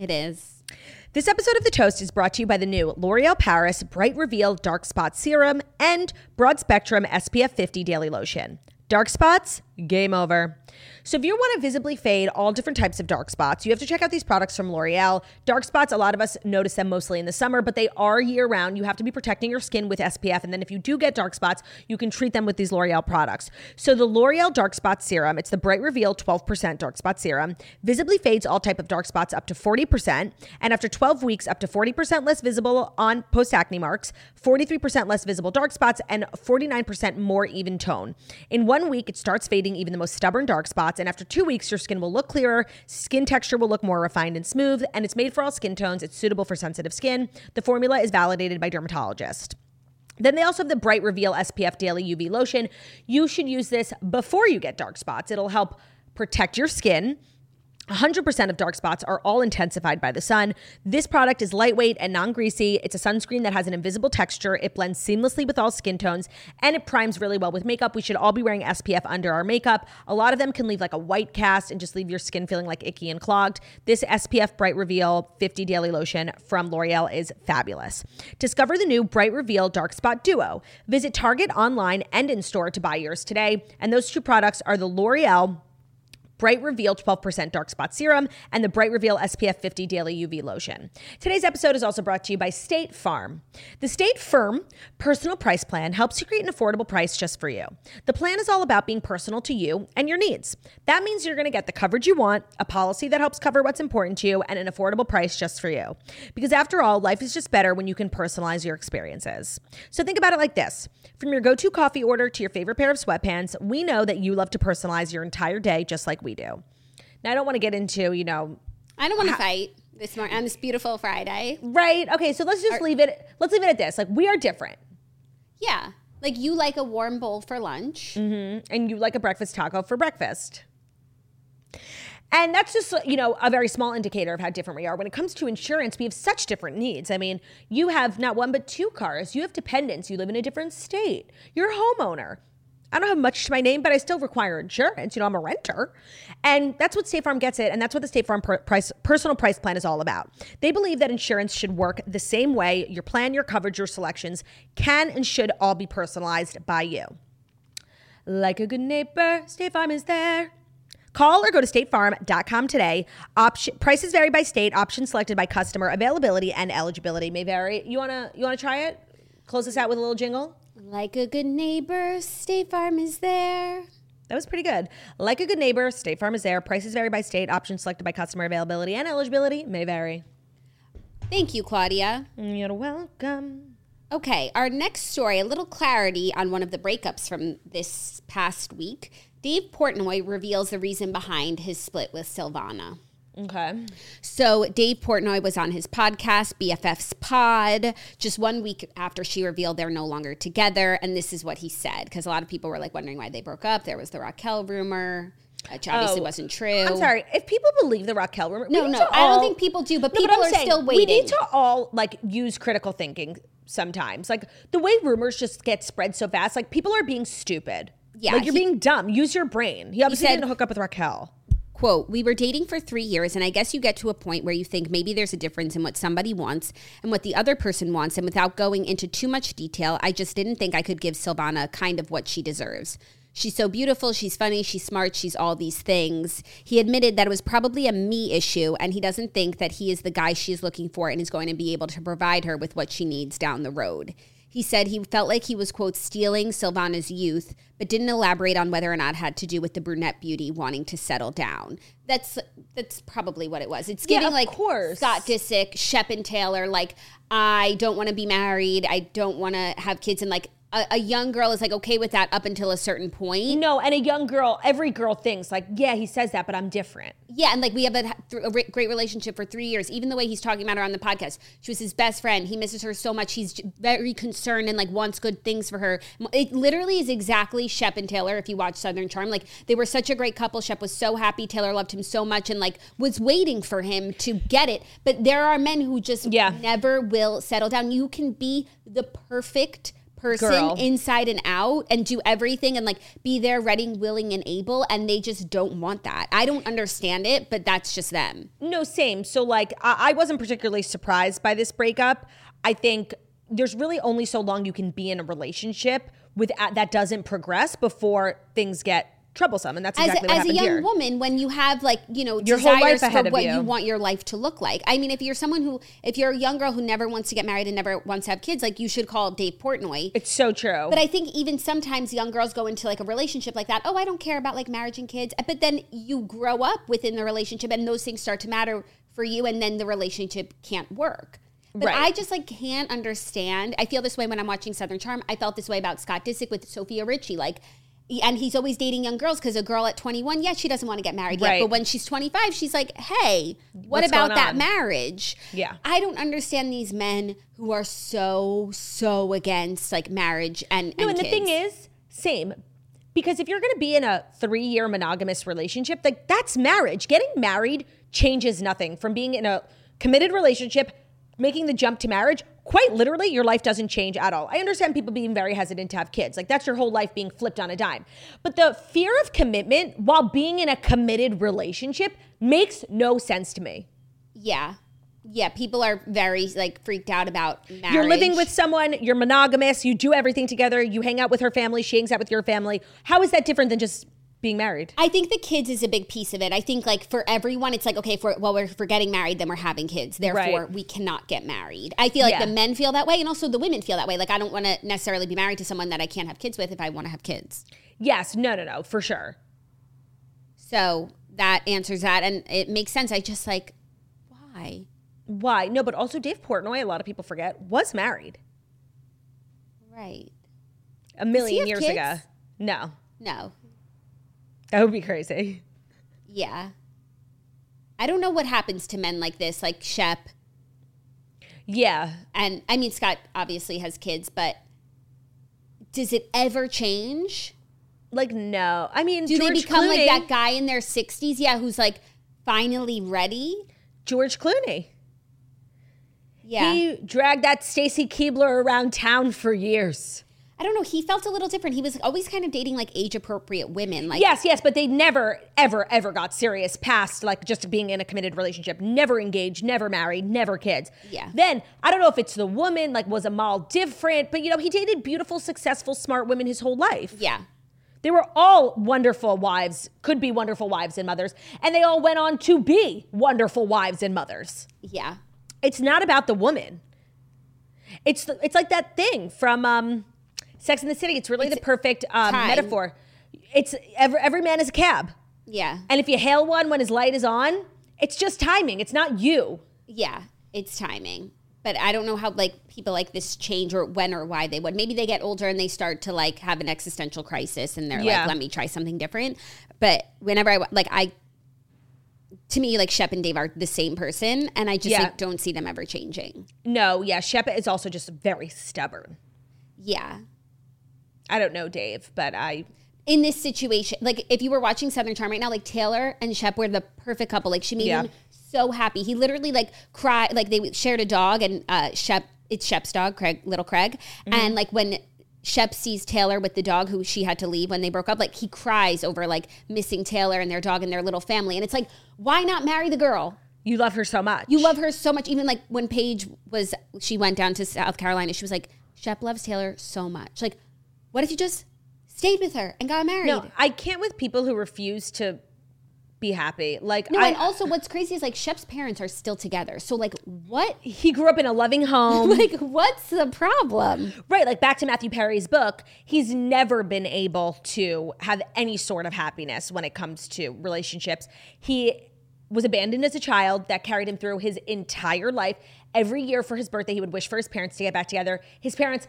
It is. This episode of The Toast is brought to you by the new L'Oreal Paris Bright Reveal Dark Spot Serum and Broad Spectrum SPF 50 Daily Lotion. Dark spots, game over. So if you want to visibly fade all different types of dark spots, you have to check out these products from L'Oreal. Dark spots, a lot of us notice them mostly in the summer, but they are year round. You have to be protecting your skin with SPF. And then if you do get dark spots, you can treat them with these L'Oreal products. So the L'Oreal Dark Spot Serum, it's the Bright Reveal 12% Dark Spot Serum, visibly fades all type of dark spots up to 40%. And after 12 weeks, up to 40% less visible on post acne marks, 43% less visible dark spots, and 49% more even tone. In one week, it starts fading even the most stubborn dark spots. And after two weeks, your skin will look clearer, skin texture will look more refined and smooth, and it's made for all skin tones. It's suitable for sensitive skin. The formula is validated by dermatologists. Then they also have the Bright Reveal SPF Daily UV Lotion. You should use this before you get dark spots. It'll help protect your skin 100% of dark spots are all intensified by the sun. This product is lightweight and non greasy. It's a sunscreen that has an invisible texture. It blends seamlessly with all skin tones and it primes really well with makeup. We should all be wearing SPF under our makeup. A lot of them can leave like a white cast and just leave your skin feeling like icky and clogged. This SPF Bright Reveal 50 Daily Lotion from L'Oreal is fabulous. Discover the new Bright Reveal Dark Spot Duo. Visit Target online and in store to buy yours today. And those two products are the L'Oreal Bright Reveal 12% Dark Spot Serum, and the Bright Reveal SPF 50 Daily UV Lotion. Today's episode is also brought to you by State Farm. The State Farm Personal Price Plan helps you create an affordable price just for you. The plan is all about being personal to you and your needs. That means you're going to get the coverage you want, a policy that helps cover what's important to you, and an affordable price just for you. Because after all, life is just better when you can personalize your experiences. So think about it like this from your go to coffee order to your favorite pair of sweatpants, we know that you love to personalize your entire day just like we do. Now, I don't want to get into, you know, I don't want to fight this morning on this beautiful Friday. right? Okay, so let's just leave it. Let's leave it at this. Like we are different, Yeah. Like you like a warm bowl for lunch. Mm-hmm, and you like a breakfast taco for breakfast. And that's just, you know, a very small indicator of how different we are. When it comes to insurance, we have such different needs. I mean, you have not one but two cars. You have dependents. You live in a different state. You're a homeowner. I don't have much to my name, but I still require insurance. You know, I'm a renter. And that's what State Farm gets it. And that's what the State Farm per- price, personal price plan is all about. They believe that insurance should work the same way. Your plan, your coverage, your selections can and should all be personalized by you. Like a good neighbor, State Farm is there. Call or go to statefarm.com today. Option prices vary by state. Options selected by customer. Availability and eligibility may vary. You wanna you wanna try it? Close this out with a little jingle. Like a good neighbor, State Farm is there. That was pretty good. Like a good neighbor, State Farm is there. Prices vary by state. Options selected by customer. Availability and eligibility may vary. Thank you, Claudia. Mm, you're welcome. Okay, our next story, a little clarity on one of the breakups from this past week. Dave Portnoy reveals the reason behind his split with Silvana. Okay. So, Dave Portnoy was on his podcast, BFF's Pod, just one week after she revealed they're no longer together. And this is what he said because a lot of people were like wondering why they broke up. There was the Raquel rumor, which obviously Oh, wasn't true. I'm sorry. If people believe the Raquel rumor, No, no, to I don't think people do, but No, people I'm are saying still waiting. We need to all like use critical thinking sometimes. Like the way rumors just get spread so fast, like people are being stupid. Yeah, like you're he- being dumb. Use your brain. He obviously said- didn't hook up with Raquel. Quote, we were dating for three years, and I guess you get to a point where you think maybe there's a difference in what somebody wants and what the other person wants. And without going into too much detail, I just didn't think I could give Silvana kind of what she deserves. She's so beautiful, she's funny, she's smart, she's all these things. He admitted that it was probably a me issue, and he doesn't think that he is the guy she's looking for and is going to be able to provide her with what she needs down the road. He said he felt like he was, quote, stealing Silvana's youth, but didn't elaborate on whether or not it had to do with the brunette beauty wanting to settle down. That's that's probably what it was. It's Yeah, giving of like course. Scott Disick, Shep and Taylor, like, I don't want to be married. I don't want to have kids. And like a, a young girl is like okay with that up until a certain point. No, and a young girl, every girl thinks like, yeah, he says that, but I'm different. Yeah, and like we have a, th- a re- great relationship for three years. Even the way he's talking about her on the podcast, she was his best friend. He misses her so much. He's very concerned and like wants good things for her. It literally is exactly Shep and Taylor. If you watch Southern Charm, like they were such a great couple. Shep was so happy. Taylor loved him so much and like was waiting for him to get it. But there are men who just Yeah. never will settle down. You can be the perfect person Girl. inside and out and do everything and like be there ready willing and able and they just don't want that i don't understand it but that's just them No, same. So like, I, I wasn't particularly surprised by this breakup. I think there's really only so long you can be in a relationship with uh, that doesn't progress before things get troublesome, and that's as, exactly a, what as a young here. woman when you have like you know Your whole life desires ahead for what you. you want your life to look like i mean if you're someone who if you're a young girl who never wants to get married and never wants to have kids like you should call dave portnoy It's so true. but i think even sometimes young girls go into like a relationship like that oh i don't care about like marriage and kids but then you grow up within the relationship and those things start to matter for you and then the relationship can't work but Right. I just like can't understand. I feel this way when I'm watching Southern Charm. I felt this way about Scott Disick with Sofia Richie. Like, and he's always dating young girls because a girl at 21, yeah, she doesn't want to get married yet. But when she's 25, she's like, hey, what What's about that marriage? Yeah. I don't understand these men who are so, so against like marriage and, No, and, and the thing is, same. Because if you're going to be in a three year monogamous relationship, like that's marriage. Getting married changes nothing from being in a committed relationship, making the jump to marriage. Quite literally, your life doesn't change at all. I understand people being very hesitant to have kids. Like that's your whole life being flipped on a dime. But the fear of commitment while being in a committed relationship makes no sense to me. yeah. Yeah, people are very like freaked out about marriage. You're living with someone, you're monogamous, you do everything together, you hang out with her family, she hangs out with your family. How is that different than just being married? I think the kids is a big piece of it. I think like for everyone, it's like okay, for well, we're for getting married, then we're having kids. Therefore, Right. we cannot get married. I feel like Yeah. the men feel that way, and also the women feel that way. Like I don't want to necessarily be married to someone that I can't have kids with if I want to have kids. Yes, no, no, no, for sure. So that answers that, and it makes sense. I just like why? Why? No, but also Dave Portnoy, a lot of people forget, was married Right? a million years kids? ago. No, No. That would be crazy. Yeah. I don't know what happens to men like this, like Shep, Yeah. and I mean Scott obviously has kids, but does it ever change? Like, no. I mean, Do George they become Clooney. like that guy in their 60s? Yeah, who's like finally ready? George Clooney. Yeah. He dragged that Stacy Keibler around town for years. I don't know. He felt a little different. He was always kind of dating like age appropriate women. Like, Yes, yes, but they never, ever, ever got serious past like just being in a committed relationship. Never engaged, never married, never kids. Yeah. Then I don't know if it's the woman, like was Amal different, but you know, he dated beautiful, successful, smart women his whole life. yeah. They were all wonderful wives, could be wonderful wives and mothers, and they all went on to be wonderful wives and mothers. Yeah. It's not about the woman. It's the, it's like that thing from um, Sex in the City. It's really It's the perfect um, metaphor. It's every, every man is a cab. Yeah. And if you hail one when his light is on, it's just timing. It's not you. Yeah. It's timing. But I don't know how like people like this change or when or why they would. Maybe they get older and they start to like have an existential crisis and they're Yeah. like, let me try something different. But whenever I like I to me like Shep and Dave are the same person and I just Yeah. like don't see them ever changing. No, yeah, Shep is also just very stubborn. Yeah. I don't know Dave, but I in this situation, like if you were watching Southern Charm right now, like Taylor and Shep were the perfect couple. Like she made Yeah. him so happy. He literally like cried. Like they shared a dog, and uh, Shep, it's Shep's dog, Craig, little Craig, Mm-hmm. and like when. Shep sees Taylor with the dog who she had to leave when they broke up. Like he cries over like missing Taylor and their dog and their little family. And it's like, why not marry the girl? you love her so much. You love her so much. Even like when Paige was, she went down to South Carolina. She was like, Shep loves Taylor so much. Like, what if you just stayed with her and got married? No, I can't with people who refuse to be happy. Like No, I, and also what's crazy is like Shep's parents are still together. So like what [LAUGHS] he grew up in a loving home. [LAUGHS] like what's the problem? Right, like back to Matthew Perry's book, he's never been able to have any sort of happiness when it comes to relationships. He was abandoned as a child that carried him through his entire life. Every year for his birthday, he would wish for his parents to get back together. His parents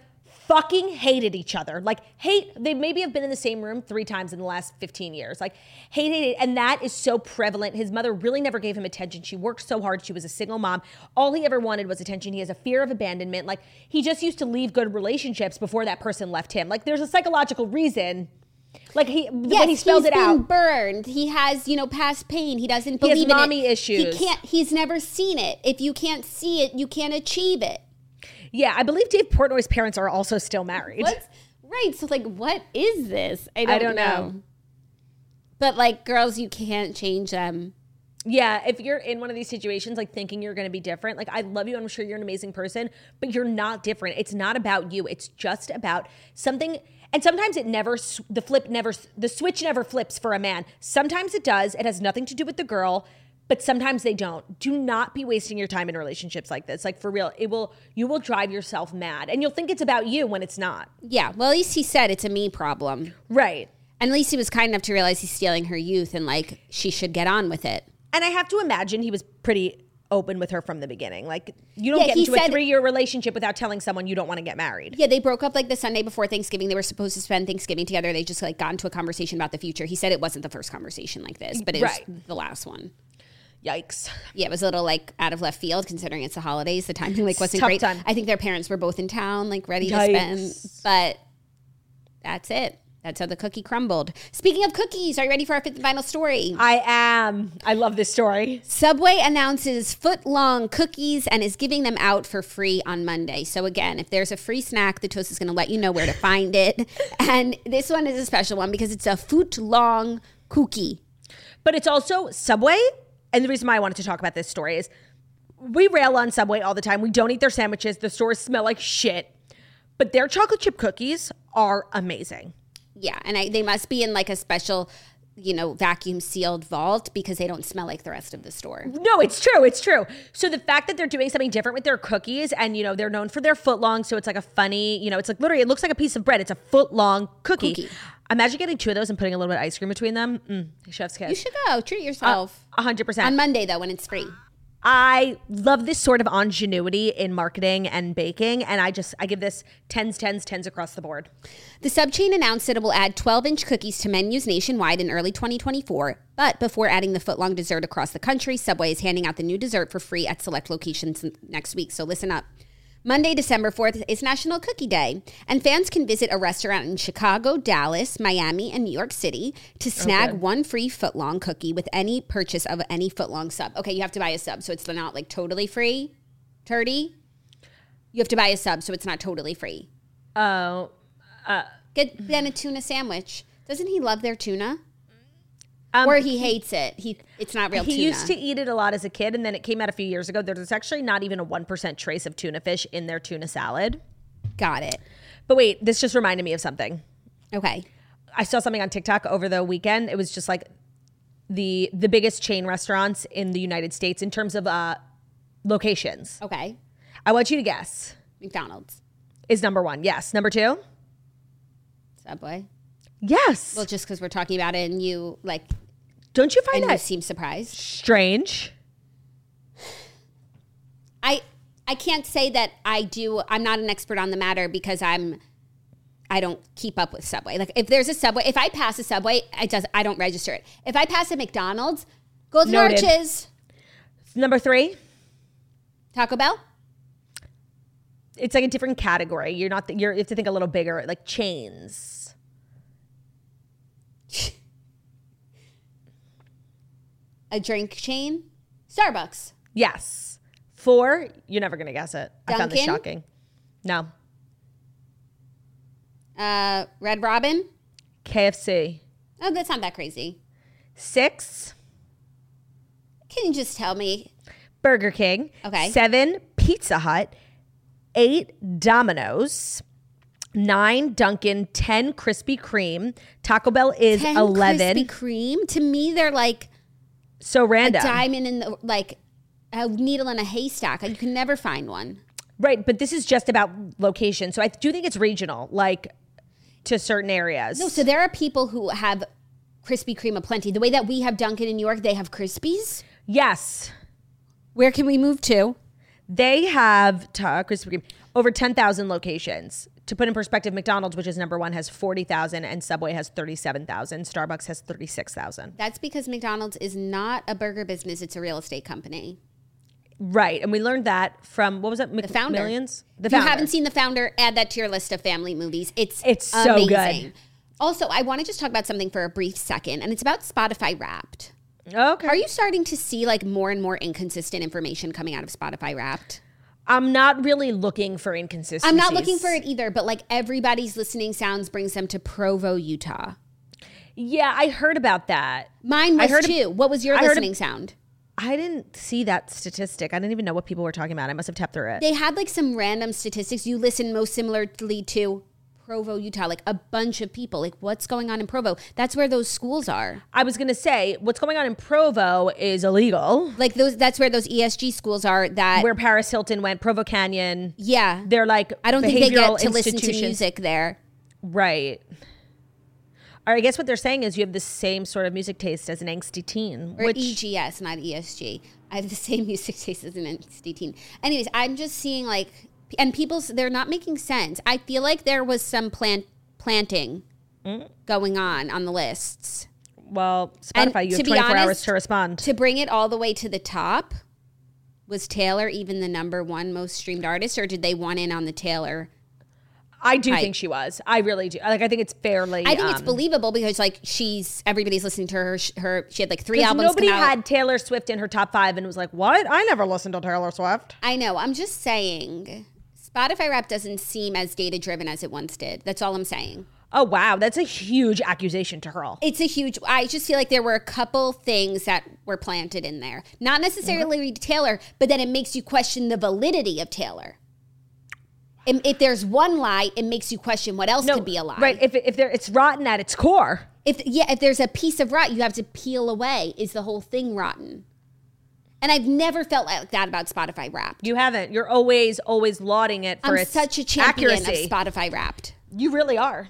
fucking hated each other. Like, hate, they maybe have been in the same room three times in the last 15 years. Like, hate, hate, hate. And that is so prevalent. His mother really never gave him attention. She worked so hard. She was a single mom. All he ever wanted was attention. He has a fear of abandonment. Like, he just used to leave good relationships before that person left him. Like, there's a psychological reason. Like, he, when he spells he's it been out. burned. He has, you know, past pain. He doesn't He has believe in mommy it. issues. He can't he's never seen it. If you can't see it, you can't achieve it. Yeah, I believe Dave Portnoy's parents are also still married. What's right? So like what is this? I don't, don't know. know. But like girls, you can't change them. Yeah, if you're in one of these situations, like thinking you're going to be different, like I love you, I'm sure you're an amazing person, but you're not different. It's not about you. It's just about something. And sometimes it never, the flip never, the switch never flips for a man. Sometimes it does. It has nothing to do with the girl, but sometimes they don't. Do not be wasting your time in relationships like this. Like for real, it will, you will drive yourself mad and you'll think it's about you when it's not. Yeah. Well, at least he said it's a me problem. Right. And at least he was kind enough to realize he's stealing her youth and like she should get on with it. And I have to imagine he was pretty open with her from the beginning. Like you don't Yeah, get into a three year relationship without telling someone you don't want to get married. Yeah, they broke up like the Sunday before Thanksgiving. They were supposed to spend Thanksgiving together. They just like got into a conversation about the future. He said it wasn't the first conversation like this, but it Right. was the last one. Yikes. Yeah, it was a little like out of left field considering it's the holidays. The timing like wasn't great. time. I think their parents were both in town, like ready to Yikes. spend. But that's it. That's how the cookie crumbled. Speaking of cookies, are you ready for our fifth and final story? I am. I love this story. Subway announces foot long cookies and is giving them out for free on Monday. So, again, if there's a free snack, the Toast is going to let you know where to find it. [LAUGHS] And this one is a special one because it's a foot long cookie. But it's also Subway. And the reason why I wanted to talk about this story is we rail on Subway all the time. We don't eat their sandwiches. The stores smell like shit. But their chocolate chip cookies are amazing. Yeah. And I, they must be in like a special, you know, vacuum sealed vault because they don't smell like the rest of the store. No, it's true. It's true. So the fact that they're doing something different with their cookies and, you know, they're known for their foot long. So it's like a funny, you know, it's like literally, it looks like a piece of bread. It's a foot long cookie. Cookie. Imagine getting two of those and putting a little bit of ice cream between them. Mm, chef's kiss. You should go treat yourself. A hundred percent. on Monday, though, when it's free. I love this sort of ingenuity in marketing and baking, and I just I give this tens, tens, tens across the board. The subchain announced that it will add 12 inch cookies to menus nationwide in early 2024. But before adding the footlong dessert across the country, Subway is handing out the new dessert for free at select locations next week. So listen up. Monday, December 4th is National Cookie Day, and fans can visit a restaurant in Chicago, Dallas, Miami, and New York City to snag one free footlong cookie with any purchase of any footlong sub. Okay, you have to buy a sub, so it's not like totally free. Turdy? You have to buy a sub, so it's not totally free. Oh, uh, Get Ben a tuna sandwich. Doesn't he love their tuna? Um, or he hates it. He it's not real he tuna. used to eat it a lot as a kid, and then it came out a few years ago. There's actually not even a one percent trace of tuna fish in their tuna salad. Got it. But wait, this just reminded me of something. Okay. I saw something on TikTok over the weekend. It was just like the the biggest chain restaurants in the United States in terms of uh, locations. Okay. I want you to guess. McDonald's. Is number one? Yes. Number two? Subway. Yes. Well, just because we're talking about it and you like Don't you find and you seem surprised. strange? I I can't say that I do. I'm not an expert on the matter because I'm. I don't keep up with Subway. Like if there's a Subway, if I pass a Subway, it does. I don't register it. If I pass a McDonald's, Golden Noted. Arches, Number three? Taco Bell. It's like a different category. You're not. You're, you have to think a little bigger, like chains. A drink chain, Starbucks. Yes. Four. You're never gonna guess it. I found this shocking. No. Uh, Red Robin. KFC. Oh, that's not that crazy. Six. Can you just tell me? Burger King. Okay. Seven. Pizza Hut. Eight. Domino's. Nine. Dunkin'. Ten. Krispy Kreme. Taco Bell is 10 eleven. Krispy Kreme. To me, they're like so random. a random. diamond in the like a needle in a haystack. You can never find one. Right, but this is just about location. So I do think it's regional, like to certain areas. No, so there are people who have Krispy Kreme aplenty. The way that we have Dunkin' in New York, they have Krispies. yes, Where can we move to? they have ta- Krispy Kreme over ten thousand locations. To put in perspective, McDonald's, which is number one, has forty thousand, and Subway has thirty-seven thousand. Starbucks has thirty-six thousand. That's because McDonald's is not a burger business; it's a real estate company. Right, and we learned that from what was it? The founder. Millions. The if you haven't seen The Founder, add that to your list of family movies. It's It's so good. amazing. Also, I want to just talk about something for a brief second, and it's about Spotify Wrapped. okay. Are you starting to see like more and more inconsistent information coming out of Spotify Wrapped? I'm not really looking for inconsistencies. I'm not looking for it either, but like everybody's listening sounds brings them to Provo, Utah. Yeah, I heard about that. Mine I was heard- too. what was your I listening sound? I didn't see that statistic. I didn't even know what people were talking about. I must have tapped through it. They had like some random statistics. You listen most similarly to Provo, Utah, like a bunch of people. Like, what's going on in Provo? That's where those schools are. I was gonna say what's going on in Provo is illegal. Like those. That's where those ESG schools are. That Where Paris Hilton went, Provo Canyon. yeah. They're like I don't think they get to listen to music there. Right. Or I guess what they're saying is you have the same sort of music taste as an angsty teen, Or which EGS, not ESG. I have the same [LAUGHS] music taste as an angsty teen. Anyways, I'm just seeing like, and people's, they're not making sense. I feel like there was some plant planting Mm. going on on the lists. well, And Spotify, you to have be 24 hours honest, to respond. To bring it all the way to the top, was Taylor even the number one most streamed artist, or did they want in on the Taylor? I do I- think she was. I really do. Like I think it's fairly. I think it's um, believable because like she's everybody's listening to her. Her she had like three albums. Nobody had Taylor Swift in her top five and was like, "What? I never listened to Taylor Swift." I know. I'm just saying. Spotify Wrapped doesn't seem as data driven as it once did. That's all I'm saying. Oh wow, that's a huge accusation to hurl. It's a huge. I just feel like there were a couple things that were planted in there. Not necessarily mm-hmm. Taylor, but then it makes you question the validity of Taylor. If, if there's one lie, it makes you question what else could be a lie. Right. If, if there, it's rotten at its core. If yeah, if there's a piece of rot, you have to peel away. Is the whole thing rotten? And I've never felt like that about Spotify Wrapped. You haven't. You're always, always lauding it for I'm its such a champion accuracy. of Spotify Wrapped. you really are.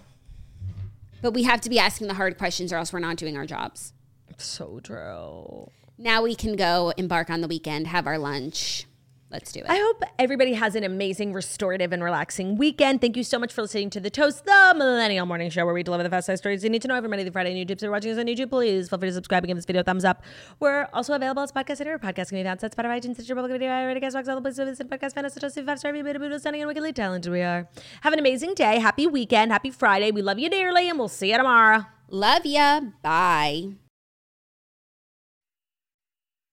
But we have to be asking the hard questions or else we're not doing our jobs. So true. Now we can go embark on the weekend, have our lunch. Let's do it. I hope everybody has an amazing, restorative, and relaxing weekend. Thank you so much for listening to The Toast, the Millennial Morning Show, where we deliver the fast size stories you need to know every Monday through Friday on YouTube. So if you're watching us on YouTube, please feel free to subscribe and give this video a thumbs up. We're also available as podcast editor. Podcast can be found at Spotify, iTunes, Stitcher, Public Video, iRadio, Castbox, all the places where to podcast. Fan us, Toast, five star review, beautiful, stunning, and wickedly talented we are. Have an amazing day. Happy weekend. Happy Friday. We love you dearly, and we'll see you tomorrow. Love ya. Bye.